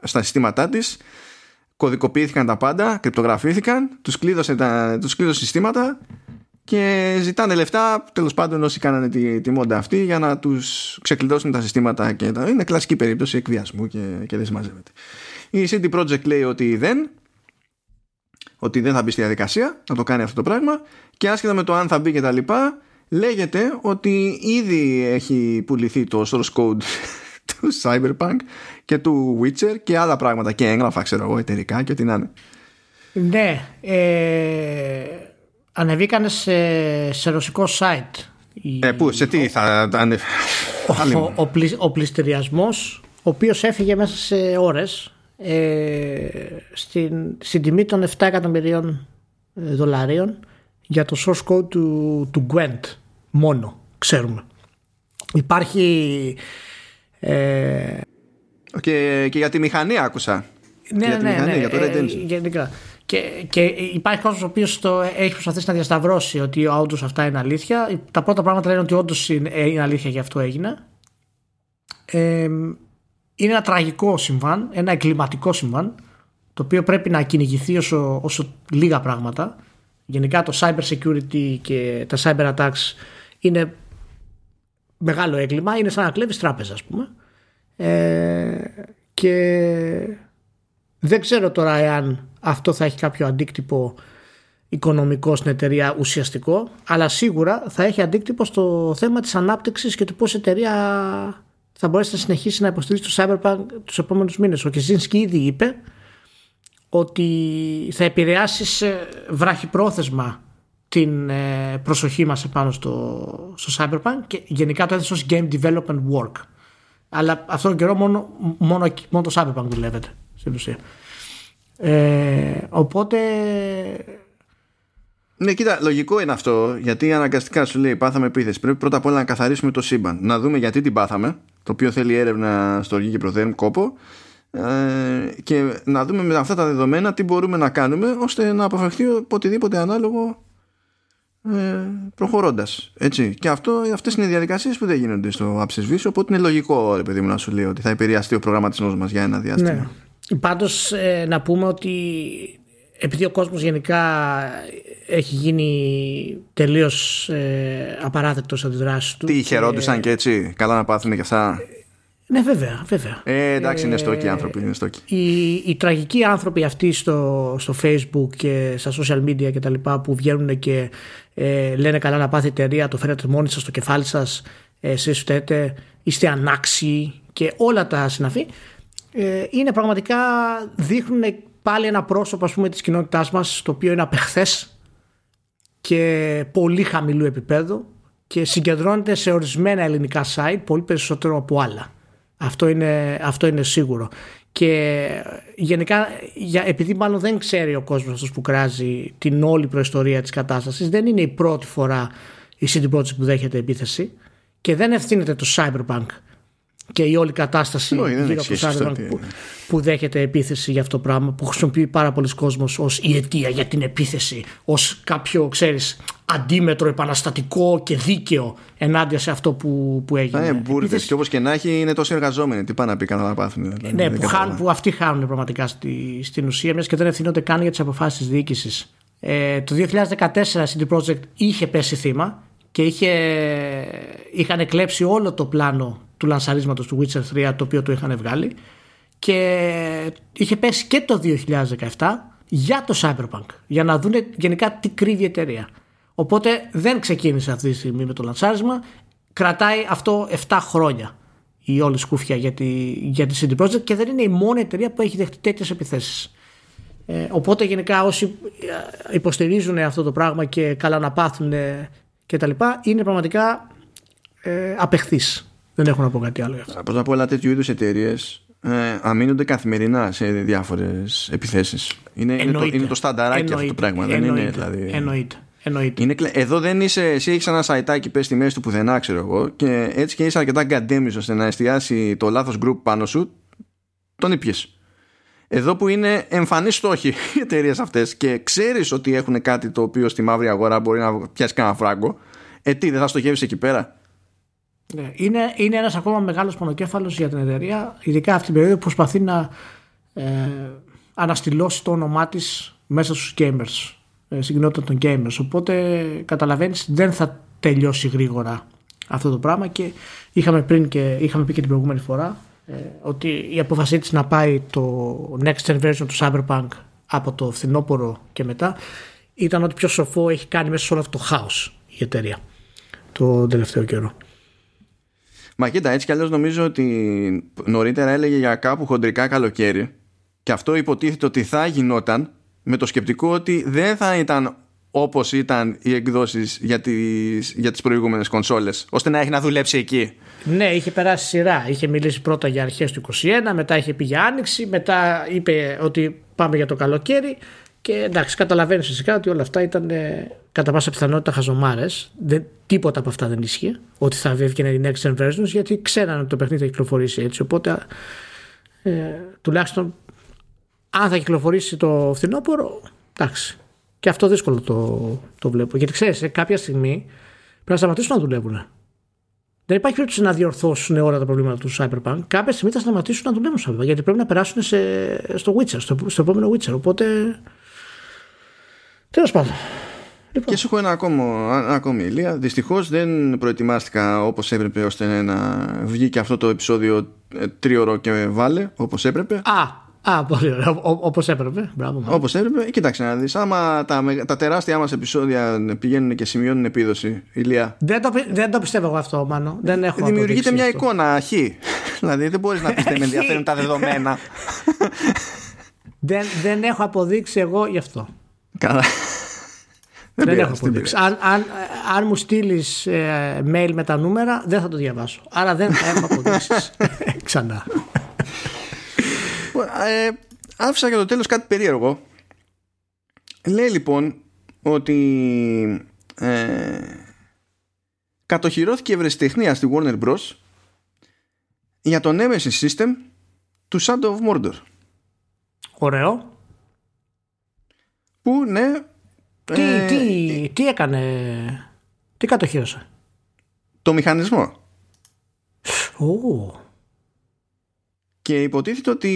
A: στα συστήματά της κωδικοποιήθηκαν τα πάντα, κρυπτογραφήθηκαν τους κλείδωσε, τα, τους κλείδωσε συστήματα και ζητάνε λεφτά τέλος πάντων όσοι κάνανε τη, τη μόντα αυτή για να τους ξεκλειδώσουν τα συστήματα και τα, είναι κλασική περίπτωση εκβιασμού και, και δεν συμμαζεύεται. Η CD Projekt λέει ότι δεν ότι δεν θα μπει στη διαδικασία να το κάνει αυτό το πράγμα και άσχετα με το αν θα μπει και τα λοιπά λέγεται ότι ήδη έχει πουληθεί το source code του Cyberpunk και του Witcher και άλλα πράγματα και έγγραφα ξέρω εγώ εταιρικά και ό,τι να είναι.
B: Ναι, ε, ανεβήκανε σε, σε ρωσικό site.
A: Ε, πού, σε τι θα... ανε...
B: ο, ο, ο, ο πληστηριασμός ο οποίος έφυγε μέσα σε ώρες ε, στην, στην τιμή των 7 εκατομμυρίων ε, δολαρίων για το source code του, του Gwent μόνο ξέρουμε υπάρχει ε,
A: και, και για τη μηχανή άκουσα
B: ναι,
A: για
B: ναι, ναι,
A: μηχανή,
B: ναι,
A: για το Red
B: ε,
A: Engine.
B: γενικά. Και, και υπάρχει κόσμος ο οποίος έχει προσπαθήσει να διασταυρώσει ότι όντως αυτά είναι αλήθεια. Τα πρώτα πράγματα λένε ότι όντως είναι, είναι αλήθεια και αυτό έγινε. Ε, είναι ένα τραγικό συμβάν, ένα εγκληματικό συμβάν, το οποίο πρέπει να κυνηγηθεί όσο, όσο λίγα πράγματα. Γενικά το cyber security και τα cyber attacks είναι μεγάλο έγκλημα, είναι σαν να κλέβεις τράπεζα ας πούμε. Ε, και δεν ξέρω τώρα εάν αυτό θα έχει κάποιο αντίκτυπο οικονομικό στην εταιρεία ουσιαστικό, αλλά σίγουρα θα έχει αντίκτυπο στο θέμα της ανάπτυξης και του πώς η εταιρεία θα μπορέσει να συνεχίσει να υποστηρίζει το Cyberpunk τους επόμενους μήνες. Ο Κιζίνσκι ήδη είπε ότι θα επηρεάσεις σε βράχυπρόθεσμα την ε, προσοχή μας επάνω στο, στο Cyberpunk και γενικά το έθεσες ως Game Development Work. Αλλά αυτόν τον καιρό μόνο, μόνο, μόνο το Cyberpunk δουλεύεται στην ουσία. Ε, οπότε
A: ναι, κοίτα, λογικό είναι αυτό, γιατί αναγκαστικά σου λέει πάθαμε επίθεση. Πρέπει πρώτα απ' όλα να καθαρίσουμε το σύμπαν. Να δούμε γιατί την πάθαμε, το οποίο θέλει έρευνα στο οργή και προθέρμ κόπο, ε, και να δούμε με αυτά τα δεδομένα τι μπορούμε να κάνουμε ώστε να αποφευχθεί οτιδήποτε ανάλογο ε, προχωρώντας. Και αυτό, αυτές είναι οι διαδικασίες που δεν γίνονται στο Apsis οπότε είναι λογικό, ρε παιδί μου, να σου λέει ότι θα επηρεαστεί ο προγραμματισμός μας για ένα διάστημα. Ναι.
B: Πάντως ε, να πούμε ότι επειδή ο κόσμος γενικά έχει γίνει τελείως ε, απαράδεκτος αντιδράσεις του.
A: Τι χαιρόντουσαν και έτσι, καλά να πάθουν και αυτά;
B: Ναι, βέβαια, βέβαια.
A: Ε, εντάξει, είναι στόκοι οι άνθρωποι. Είναι στόκοι.
B: Οι, οι τραγικοί άνθρωποι αυτοί στο, στο facebook και στα social media και τα λοιπά που βγαίνουν και ε, λένε καλά να πάθει η εταιρεία, το φέρετε μόνοι σας στο κεφάλι σας, ε, εσείς φταίτε, είστε ανάξιοι και όλα τα συναφή, ε, είναι πραγματικά δείχνουν πάλι ένα πρόσωπο ας πούμε της κοινότητάς μας το οποίο είναι απεχθές και πολύ χαμηλού επίπεδου και συγκεντρώνεται σε ορισμένα ελληνικά site πολύ περισσότερο από άλλα. Αυτό είναι, αυτό είναι σίγουρο. Και γενικά, για, επειδή μάλλον δεν ξέρει ο κόσμος αυτός που κράζει την όλη προϊστορία της κατάστασης, δεν είναι η πρώτη φορά η CD Projekt που δέχεται επίθεση και δεν ευθύνεται το Cyberpunk και η όλη κατάσταση γύρω από το Cyberpunk που, που δέχεται επίθεση για αυτό το πράγμα που χρησιμοποιεί πάρα πολλοί κόσμος ως η αιτία για την επίθεση ως κάποιο ξέρεις αντίμετρο επαναστατικό και δίκαιο ενάντια σε αυτό που, που έγινε.
A: Ναι, επίθεση... και όπως και να έχει είναι τόσο εργαζόμενοι. Τι πάνε να πει να πάθουν.
B: Δηλαδή, ναι, που, χάν, που αυτοί χάνουν πραγματικά στη, στην ουσία μιας και δεν ευθύνονται καν για τις αποφάσεις της διοίκησης. Ε, το 2014 CD Projekt είχε πέσει θύμα και είχε, είχαν κλέψει όλο το πλάνο του λανσαρίσματος του Witcher 3 το οποίο το είχαν βγάλει και είχε πέσει και το 2017 για το Cyberpunk για να δουν γενικά τι κρύβει η εταιρεία. Οπότε δεν ξεκίνησε αυτή τη στιγμή με το λανσάρισμα κρατάει αυτό 7 χρόνια η όλη σκούφια για τη, για τη CD Projekt και δεν είναι η μόνη εταιρεία που έχει δεχτεί τέτοιες επιθέσεις. Ε, οπότε γενικά όσοι ε, υποστηρίζουν αυτό το πράγμα και καλά να πάθουν και τα λοιπά είναι πραγματικά ε, απεχθείς. Δεν έχω να πω κάτι άλλο.
A: Πρώτα απ' όλα τέτοιου είδους εταιρείες ε, αμήνονται καθημερινά σε διάφορες επιθέσεις. Είναι, είναι, το, είναι το στανταράκι αυτό το πράγμα. Δεν είναι, δηλαδή...
B: Εννοείται. Εννοείται.
A: Είναι, εδώ δεν είσαι, εσύ έχεις ένα σαϊτάκι πες στη μέση του πουθενά, ξέρω εγώ, και έτσι και είσαι αρκετά γκαντέμι ώστε να εστιάσει το λάθος group πάνω σου, τον ήπιες. Εδώ που είναι εμφανή στόχοι οι εταιρείες αυτές και ξέρεις ότι έχουν κάτι το οποίο στη μαύρη αγορά μπορεί να πιάσει κανένα φράγκο, ε, τι, δεν θα στοχεύεις εκεί πέρα;
B: Ναι. Είναι, είναι ένας ακόμα μεγάλος πονοκέφαλος για την εταιρεία, ειδικά αυτή την περίοδο που προσπαθεί να ε, αναστηλώσει το όνομά της μέσα στους gamers, ε, στην κοινότητα των gamers. Οπότε καταλαβαίνεις δεν θα τελειώσει γρήγορα αυτό το πράγμα και είχαμε πριν και είχαμε πει και την προηγούμενη φορά ε, ότι η απόφασή της να πάει το next gen version του Cyberpunk από το φθινόπωρο και μετά ήταν ότι πιο σοφό έχει κάνει μέσα σε όλο αυτό το χάος η εταιρεία το τελευταίο καιρό.
A: Μα κοίτα, έτσι κι αλλιώς νομίζω ότι νωρίτερα έλεγε για κάπου χοντρικά καλοκαίρι και αυτό υποτίθεται ότι θα γινόταν με το σκεπτικό ότι δεν θα ήταν όπως ήταν οι εκδόσεις για τις, για τις προηγούμενες κονσόλες ώστε να έχει να δουλέψει εκεί.
B: Ναι, είχε περάσει σειρά. Είχε μιλήσει πρώτα για αρχές του 2021, μετά είχε πει για άνοιξη, μετά είπε ότι πάμε για το καλοκαίρι και εντάξει, καταλαβαίνεις φυσικά ότι όλα αυτά ήταν ε, κατά πάσα πιθανότητα χαζομάρες. Τίποτα από αυτά δεν ίσχυε. Ότι θα έβγαινε η next gen versions γιατί ξέραν ότι το παιχνίδι θα κυκλοφορήσει έτσι. Οπότε ε, τουλάχιστον αν θα κυκλοφορήσει το φθινόπωρο, εντάξει. Και αυτό δύσκολο το, το βλέπω. Γιατί ξέρεις, κάποια στιγμή πρέπει να σταματήσουν να δουλεύουν. Δεν υπάρχει περίπτωση να διορθώσουν όλα τα προβλήματα του Cyberpunk. Κάποια στιγμή θα σταματήσουν να δουλεύουν στο Cyberpunk. Γιατί πρέπει να περάσουν σε, στο Witcher, στο, στο επόμενο Witcher. Οπότε. Τέλος πάντων.
A: Λοιπόν. Και σου έχω ένα ακόμα, ένα ακόμη ηλία. Δυστυχώς δεν προετοιμάστηκα όπως έπρεπε ώστε να βγει και αυτό το επεισόδιο ε, τρίωρο και βάλε όπως έπρεπε.
B: Α, Α, πολύ ωραία. Όπως έπρεπε.
A: Όπως έπρεπε. Κοίταξε να δεις. Άμα τα, τα τεράστια μας επεισόδια πηγαίνουν και σημειώνουν επίδοση, ηλία.
B: Δεν το, δεν το πιστεύω εγώ αυτό, Μάνο. Δεν έχω
A: Δημιουργείται μια αυτό. εικόνα χ. δηλαδή δεν μπορείς να πεις δεν με ενδιαφέρουν τα δεδομένα.
B: δεν, δεν έχω αποδείξει εγώ γι' αυτό.
A: Καλά.
B: Δεν, δεν έχω αποδείξει. Αν, αν, αν μου στείλεις ε, mail με τα νούμερα, δεν θα το διαβάσω. Άρα δεν έχω αποδείξεις. Ξανά.
A: Ε, άφησα για το τέλος κάτι περίεργο. Λέει λοιπόν ότι ε, κατοχυρώθηκε ευρεσιτεχνία στη Warner Bros. για το Nemesis System του Shadow of Mordor.
B: Ωραίο.
A: Που ναι...
B: Τι, ε, τι, τι έκανε, τι κατοχύρωσε;
A: Το μηχανισμό.
B: Oh
A: και υποτίθεται ότι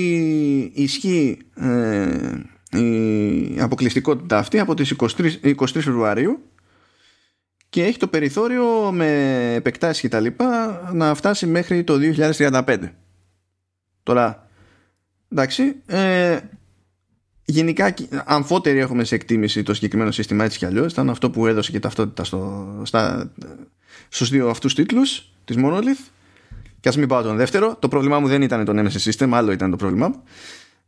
A: ισχύει ε, η αποκλειστικότητα αυτή από τις 23, 23 Φεβρουαρίου και έχει το περιθώριο με επεκτάσεις και τα λοιπά να φτάσει μέχρι το 2035. Τώρα, εντάξει, ε, γενικά αμφότεροι έχουμε σε εκτίμηση το συγκεκριμένο σύστημα έτσι κι αλλιώς ήταν αυτό που έδωσε και ταυτότητα στο, στα, στους δύο αυτούς τίτλους της Monolith και ας μην πάω τον δεύτερο. Το πρόβλημά μου δεν ήταν το Nemesis System, άλλο ήταν το πρόβλημά μου.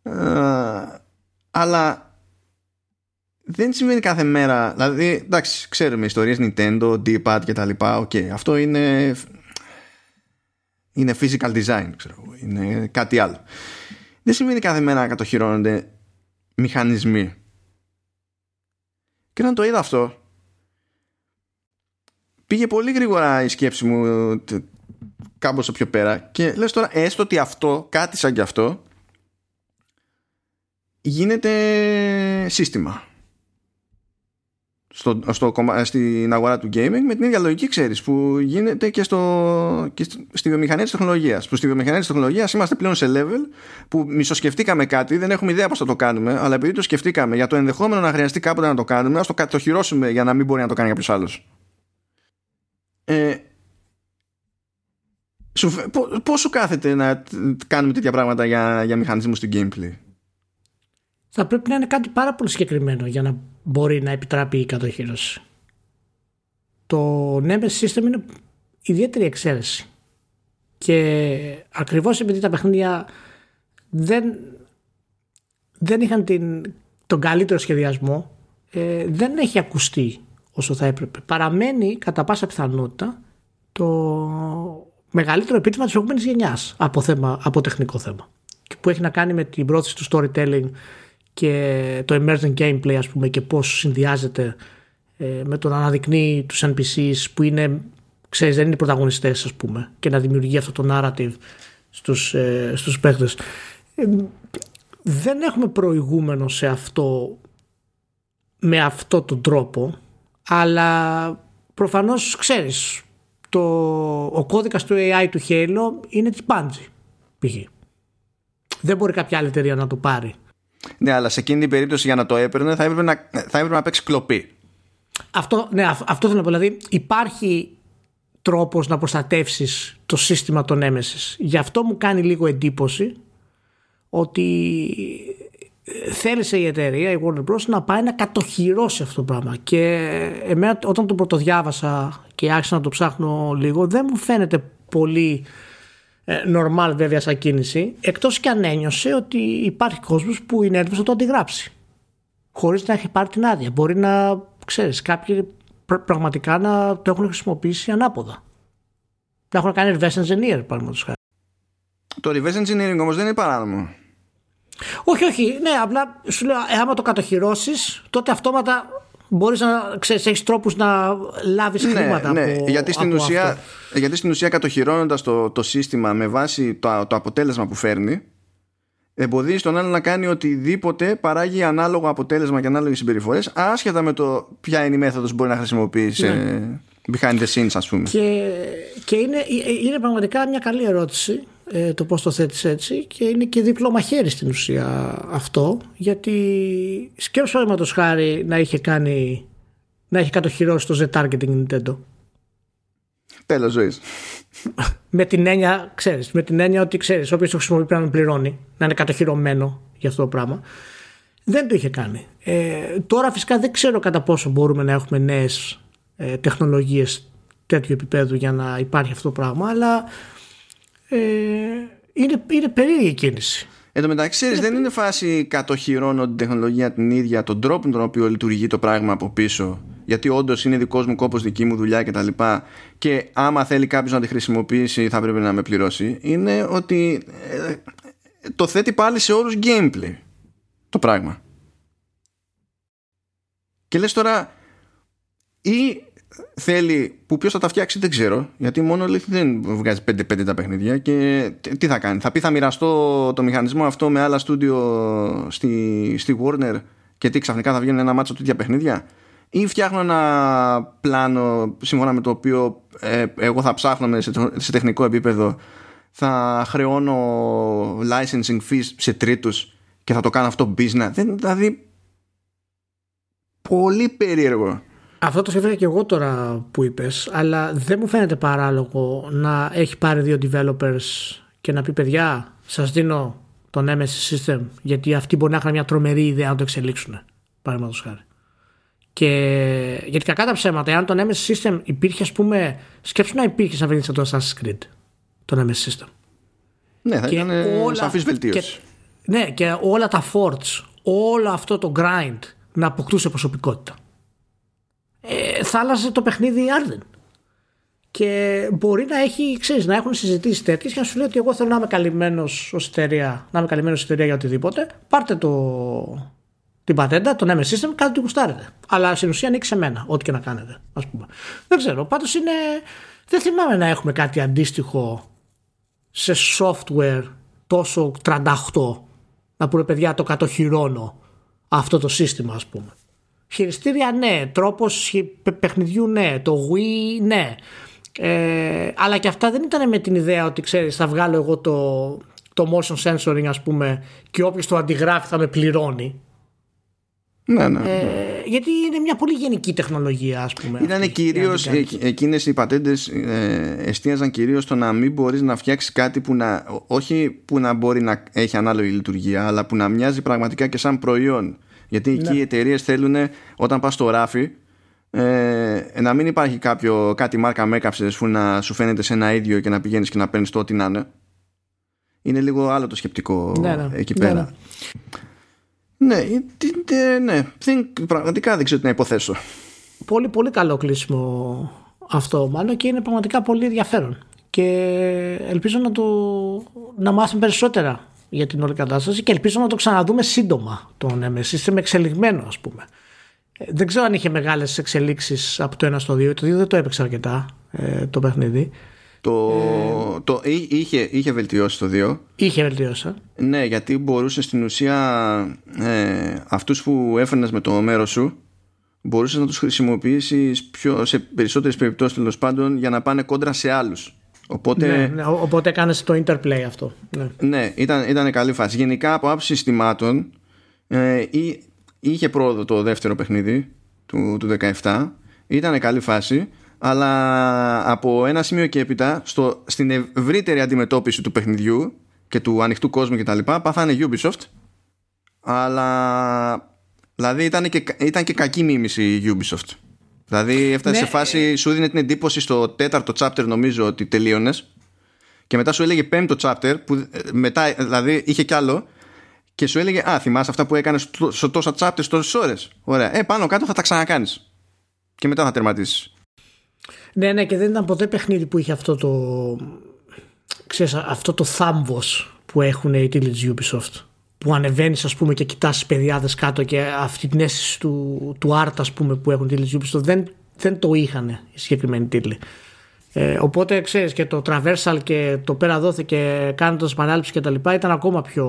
A: Ε, αλλά δεν συμβαίνει κάθε μέρα. Δηλαδή, εντάξει, ξέρουμε ιστορίες Nintendo, D-pad και τα λοιπά. OK, okay, αυτό είναι είναι physical design, ξέρω Είναι κάτι άλλο. Δεν σημαίνει κάθε μέρα να κατοχυρώνονται μηχανισμοί. Και όταν το είδα αυτό, πήγε πολύ γρήγορα η σκέψη μου κάμποσο πιο πέρα και λες τώρα έστω ότι αυτό, κάτι σαν κι αυτό γίνεται σύστημα στο, στο, στην αγορά του gaming με την ίδια λογική ξέρεις που γίνεται και, στο, και στη βιομηχανία της τεχνολογίας που στη βιομηχανία της τεχνολογίας είμαστε πλέον σε level που μισοσκεφτήκαμε κάτι δεν έχουμε ιδέα πώς θα το κάνουμε αλλά επειδή το σκεφτήκαμε για το ενδεχόμενο να χρειαστεί κάποτε να το κάνουμε ας το κατοχυρώσουμε για να μην μπορεί να το κάνει κάποιος άλλος ε, Πώ σου κάθεται να κάνουμε τέτοια πράγματα για, για μηχανισμούς του gameplay;
B: Θα πρέπει να είναι κάτι πάρα πολύ συγκεκριμένο για να μπορεί να επιτράπει η κατοχήρωση. Το Nemesis System είναι ιδιαίτερη εξαίρεση. Και ακριβώς επειδή τα παιχνίδια δεν, δεν είχαν την, τον καλύτερο σχεδιασμό ε, δεν έχει ακουστεί όσο θα έπρεπε. Παραμένει κατά πάσα πιθανότητα το μεγαλύτερο επίτευγμα της προηγούμενης γενιάς από, από τεχνικό θέμα. Που έχει να κάνει με την πρόθεση του storytelling και το emerging gameplay, ας πούμε, και πώς συνδυάζεται ε, με τον να αναδεικνύει τους NPCs που είναι, ξέρεις, δεν είναι οι πρωταγωνιστές ας πούμε και να δημιουργεί αυτό το narrative στους, ε, στους παίχτες. Ε, δεν έχουμε προηγούμενο σε αυτό με αυτό τον τρόπο αλλά προφανώς ξέρεις το, ο κώδικας του AI του Halo είναι της Bungie π.χ. Δεν μπορεί κάποια άλλη εταιρεία να το πάρει.
A: Ναι, αλλά σε εκείνη την περίπτωση για να το έπαιρνε θα έπρεπε να, θα έπρεπε να παίξει κλοπή.
B: Αυτό, ναι, αυτό θέλω να πω. Δηλαδή υπάρχει τρόπος να προστατεύσεις το σύστημα των έμεσης. Γι' αυτό μου κάνει λίγο εντύπωση ότι θέλησε η εταιρεία, η Warner Bros. να πάει να κατοχυρώσει αυτό το πράγμα. Και εμένα όταν το πρωτοδιάβασα και άρχισα να το ψάχνω λίγο, δεν μου φαίνεται πολύ ε, normal βέβαια σαν κίνηση, εκτός και αν ένιωσε ότι υπάρχει κόσμος που είναι έτοιμος να το αντιγράψει. Χωρίς να έχει πάρει την άδεια. Μπορεί να, ξέρεις, κάποιοι πραγματικά να το έχουν χρησιμοποιήσει ανάποδα. Να έχουν κάνει reverse engineer, παραδείγματος χάρη.
A: Το reverse engineering όμως δεν είναι παράνομο.
B: Όχι, όχι. Ναι, απλά σου λέω, ε, άμα το κατοχυρώσεις, τότε αυτόματα μπορείς να ξέρεις, έχεις τρόπους να λάβεις ναι, χρήματα
A: ναι,
B: από,
A: γιατί στην
B: από
A: ουσία,
B: αυτό.
A: Γιατί στην ουσία κατοχυρώνοντας το, το σύστημα με βάση το, το αποτέλεσμα που φέρνει εμποδίζει τον άλλο να κάνει οτιδήποτε παράγει ανάλογο αποτέλεσμα και ανάλογες συμπεριφορές άσχετα με το ποια είναι η μέθοδος που μπορεί να χρησιμοποιήσει ναι. behind the scenes ας πούμε.
B: Και, και είναι, είναι πραγματικά μια καλή ερώτηση ε, το πώς το θέτεις έτσι και είναι και δίπλο μαχαίρι στην ουσία αυτό γιατί σκέψω το χάρη να είχε κάνει να είχε κατοχυρώσει το Z-targeting Nintendo
A: Τέλος ζωής
B: με την έννοια, ξέρεις, με την έννοια ότι ξέρεις, όποιος το χρησιμοποιεί πρέπει να πληρώνει, να είναι κατοχυρωμένο για αυτό το πράγμα. Δεν το είχε κάνει. Ε, τώρα φυσικά δεν ξέρω κατά πόσο μπορούμε να έχουμε νέες ε, τεχνολογίες τέτοιου επίπεδου για να υπάρχει αυτό το πράγμα, αλλά ε, είναι, είναι περίεργη η κίνηση.
A: Εν τω μεταξύ, είναι... δεν είναι φάση κατοχυρώνω την τεχνολογία την ίδια, τον τρόπο με τον οποίο λειτουργεί το πράγμα από πίσω. Γιατί όντως είναι δικός μου κόπος, δική μου δουλειά κτλ. Και, και άμα θέλει κάποιος να τη χρησιμοποιήσει, θα πρέπει να με πληρώσει. Είναι ότι ε, το θέτει πάλι σε όρους gameplay το πράγμα. Και λες τώρα ή θέλει που ποιος θα τα φτιάξει δεν ξέρω γιατί μόνο λέει δεν βγάζει 5-5 τα παιχνίδια και τι θα κάνει. Θα πει θα μοιραστώ το μηχανισμό αυτό με άλλα στούντιο στη, στη Warner και τι ξαφνικά θα βγαίνουν ένα μάτσο τέτοια παιχνίδια; Ή φτιάχνω ένα πλάνο σύμφωνα με το οποίο ε, εγώ θα ψάχνω σε, σε τεχνικό επίπεδο θα χρεώνω licensing fees σε τρίτους και θα το κάνω αυτό business. Δεν, δηλαδή πολύ περίεργο
B: αυτό το σκέφτηκα και εγώ τώρα που είπες, αλλά δεν μου φαίνεται παράλογο να έχει πάρει δύο developers και να πει παιδιά, σας δίνω το Nemesis System, γιατί αυτοί μπορεί να έχουν μια τρομερή ιδέα να το εξελίξουν. Παραδείγματος χάρη. Και γιατί κακά τα ψέματα, εάν το Nemesis System υπήρχε, ας πούμε, σκέψου να υπήρχε σαν βρήκε το Assassin's Creed. Το Nemesis System.
A: Ναι, θα και ήταν όλα... σαφής βελτίωση.
B: ναι, και όλα τα forts, όλο αυτό το grind να αποκτούσε προσωπικότητα ε, θα άλλαζε το παιχνίδι άρδεν. Και μπορεί να έχει, ξέρεις, να έχουν συζητήσει τέτοιες και να σου λέει ότι εγώ θέλω να είμαι καλυμμένος ως εταιρεία, να είμαι καλυμμένος εταιρεία για οτιδήποτε. Πάρτε το, την πατέντα, το MS System, κάτι που γουστάρετε. Αλλά στην ουσία ανοίξει σε μένα, ό,τι και να κάνετε. Ας πούμε. Δεν ξέρω. Πάντως είναι. Δεν θυμάμαι να έχουμε κάτι αντίστοιχο σε software τόσο 38 να πούμε παιδιά το κατοχυρώνω αυτό το σύστημα ας πούμε. Χειριστήρια ναι, τρόπος παιχνιδιού ναι, το Wii ναι. Ε, αλλά και αυτά δεν ήταν με την ιδέα ότι ξέρεις θα βγάλω εγώ το, το motion sensoring ας πούμε και όποιος το αντιγράφει θα με πληρώνει.
A: Ναι, ναι. Ε,
B: γιατί είναι μια πολύ γενική τεχνολογία, ας πούμε.
A: Ήταν κυρίως εκείνες οι πατέντες ε, εστίαζαν κυρίως στο να μην μπορείς να φτιάξεις κάτι που να. Όχι που να μπορεί να έχει ανάλογη λειτουργία, αλλά που να μοιάζει πραγματικά και σαν προϊόν. Γιατί εκεί ναι. οι εταιρείες θέλουν όταν πας στο ράφι ε, να μην υπάρχει κάποιο, κάτι μάρκα μέκαψε που να σου φαίνεται σε ένα ίδιο και να πηγαίνεις και να παίρνεις το ό,τι να είναι. Είναι λίγο άλλο το σκεπτικό ναι, ναι. εκεί ναι, πέρα. Ναι, ναι, ναι. Δεν, πραγματικά δεν ξέρω τι να υποθέσω.
B: Πολύ, πολύ καλό κλείσιμο αυτό μάλλον και είναι πραγματικά πολύ ενδιαφέρον. Και ελπίζω να, το, να μάθουμε περισσότερα για την όλη κατάσταση και ελπίζω να το ξαναδούμε σύντομα τον Nemesis, με εξελιγμένος ας πούμε. Ε, δεν ξέρω αν είχε μεγάλες εξελίξεις από το 1 στο 2. Το 2 δεν το έπαιξε αρκετά ε, το παιχνίδι.
A: Το, ε, το, είχε, είχε βελτιώσει το 2.
B: Είχε βελτιώσει.
A: Ναι, γιατί μπορούσε στην ουσία ε, αυτούς που έφερνες με το μέρος σου μπορούσες να τους χρησιμοποιήσεις πιο, σε περισσότερες περιπτώσεις τέλος πάντων για να πάνε κόντρα σε άλλους. Οπότε,
B: ναι, ναι, οπότε κάνεις το interplay αυτό. Ναι,
A: ναι ήταν, ήταν καλή φάση. Γενικά από άψη συστημάτων ε, είχε πρόοδο το δεύτερο παιχνίδι του, του 17. Ήταν καλή φάση αλλά από ένα σημείο και έπειτα στο, στην ευρύτερη αντιμετώπιση του παιχνιδιού και του ανοιχτού κόσμου κτλ. πάθανε Ubisoft αλλά δηλαδή ήταν και, ήταν και κακή μίμηση η Ubisoft δηλαδή έφτασε ναι. σε φάση σου δίνει την εντύπωση στο τέταρτο chapter νομίζω ότι τελείωνες. και μετά σου έλεγε πέμπτο chapter που ε, μετά δηλαδή είχε κι άλλο και σου έλεγε Α, θυμάσαι αυτά που έκανες σε τόσα chapters τόσες ώρες. Ωραία. Ε, πάνω κάτω θα τα ξανακάνεις. Και μετά θα τερματίσεις.
B: Ναι, ναι, και δεν ήταν ποτέ παιχνίδι που είχε αυτό το. Ξέρεις, αυτό το θάμβος που έχουν οι τίτλοι της Ubisoft που ανεβαίνεις, ας πούμε και κοιτάς τις παιδιάδε κάτω και αυτή την αίσθηση του, του art ας πούμε που έχουν οι τίτλοι της Ubisoft δεν, δεν το είχαν οι συγκεκριμένοι τίτλοι. Ε, οπότε ξέρεις και το traversal και το πέρα δόθηκε κάνοντας επανάληψη και τα λοιπά ήταν ακόμα πιο,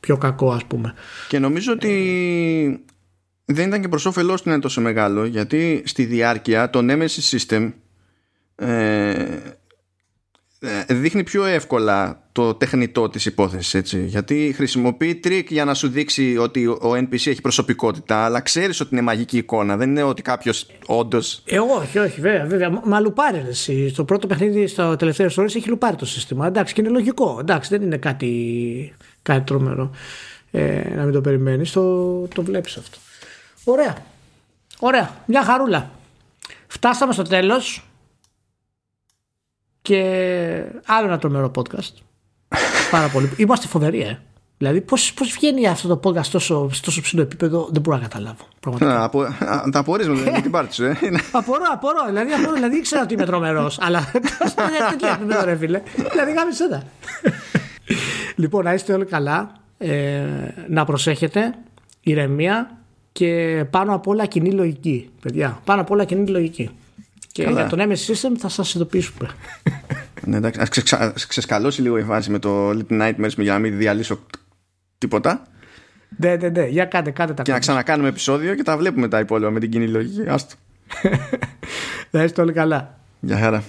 B: πιο κακό ας πούμε.
A: Και νομίζω ότι δεν ήταν και προς όφελός του να είναι τόσο μεγάλο γιατί στη διάρκεια το Nemesis System ε, ε, δείχνει πιο εύκολα το τεχνητό της υπόθεσης έτσι γιατί χρησιμοποιεί τρικ για να σου δείξει ότι ο NPC έχει προσωπικότητα αλλά ξέρεις ότι είναι μαγική εικόνα δεν είναι ότι κάποιος όντως
B: ε, όχι όχι βέβαια, βέβαια. μα λουπάρει εσύ. στο πρώτο παιχνίδι στο τελευταίο ώρες έχει λουπάρει το σύστημα εντάξει και είναι λογικό εντάξει δεν είναι κάτι, κάτι τρομερό ε, να μην το περιμένεις το, το βλέπεις αυτό Ωραία. Ωραία. Μια χαρούλα. Φτάσαμε στο τέλος και άλλο ένα τρομερό podcast. Πάρα πολύ. Είμαστε φοβεροί, ε. Δηλαδή, πώς πώς βγαίνει αυτό το podcast τόσο, τόσο ψηλό επίπεδο, δεν μπορώ να καταλάβω.
A: Να, απο, τα απορρεί με την πάρτι σου, ε.
B: απορώ, απορώ. Δηλαδή, απορώ, δηλαδή ήξερα ότι είμαι τρομερός, αλλά τέτοιο επίπεδο, ρε φίλε. Δηλαδή, γάμισε τα. λοιπόν, να είστε όλοι καλά. Ε, να προσέχετε. Ηρεμία και πάνω απ' όλα κοινή λογική, παιδιά. Πάνω απ' όλα κοινή λογική. Και Καλά. για το Nemesis System θα σας ειδοποιήσουμε.
A: ναι, εντάξει, ας ξεσκα... ξεσκαλώσει λίγο η φάση με το Little Nightmares για να μην διαλύσω τίποτα.
B: Ναι, ναι, ναι. Για κάντε, κάντε
A: τα Και να ξανακάνουμε επεισόδιο και τα βλέπουμε τα υπόλοιπα με την κοινή λογική. Άστο.
B: Να είστε όλοι καλά.
A: Γεια χαρά.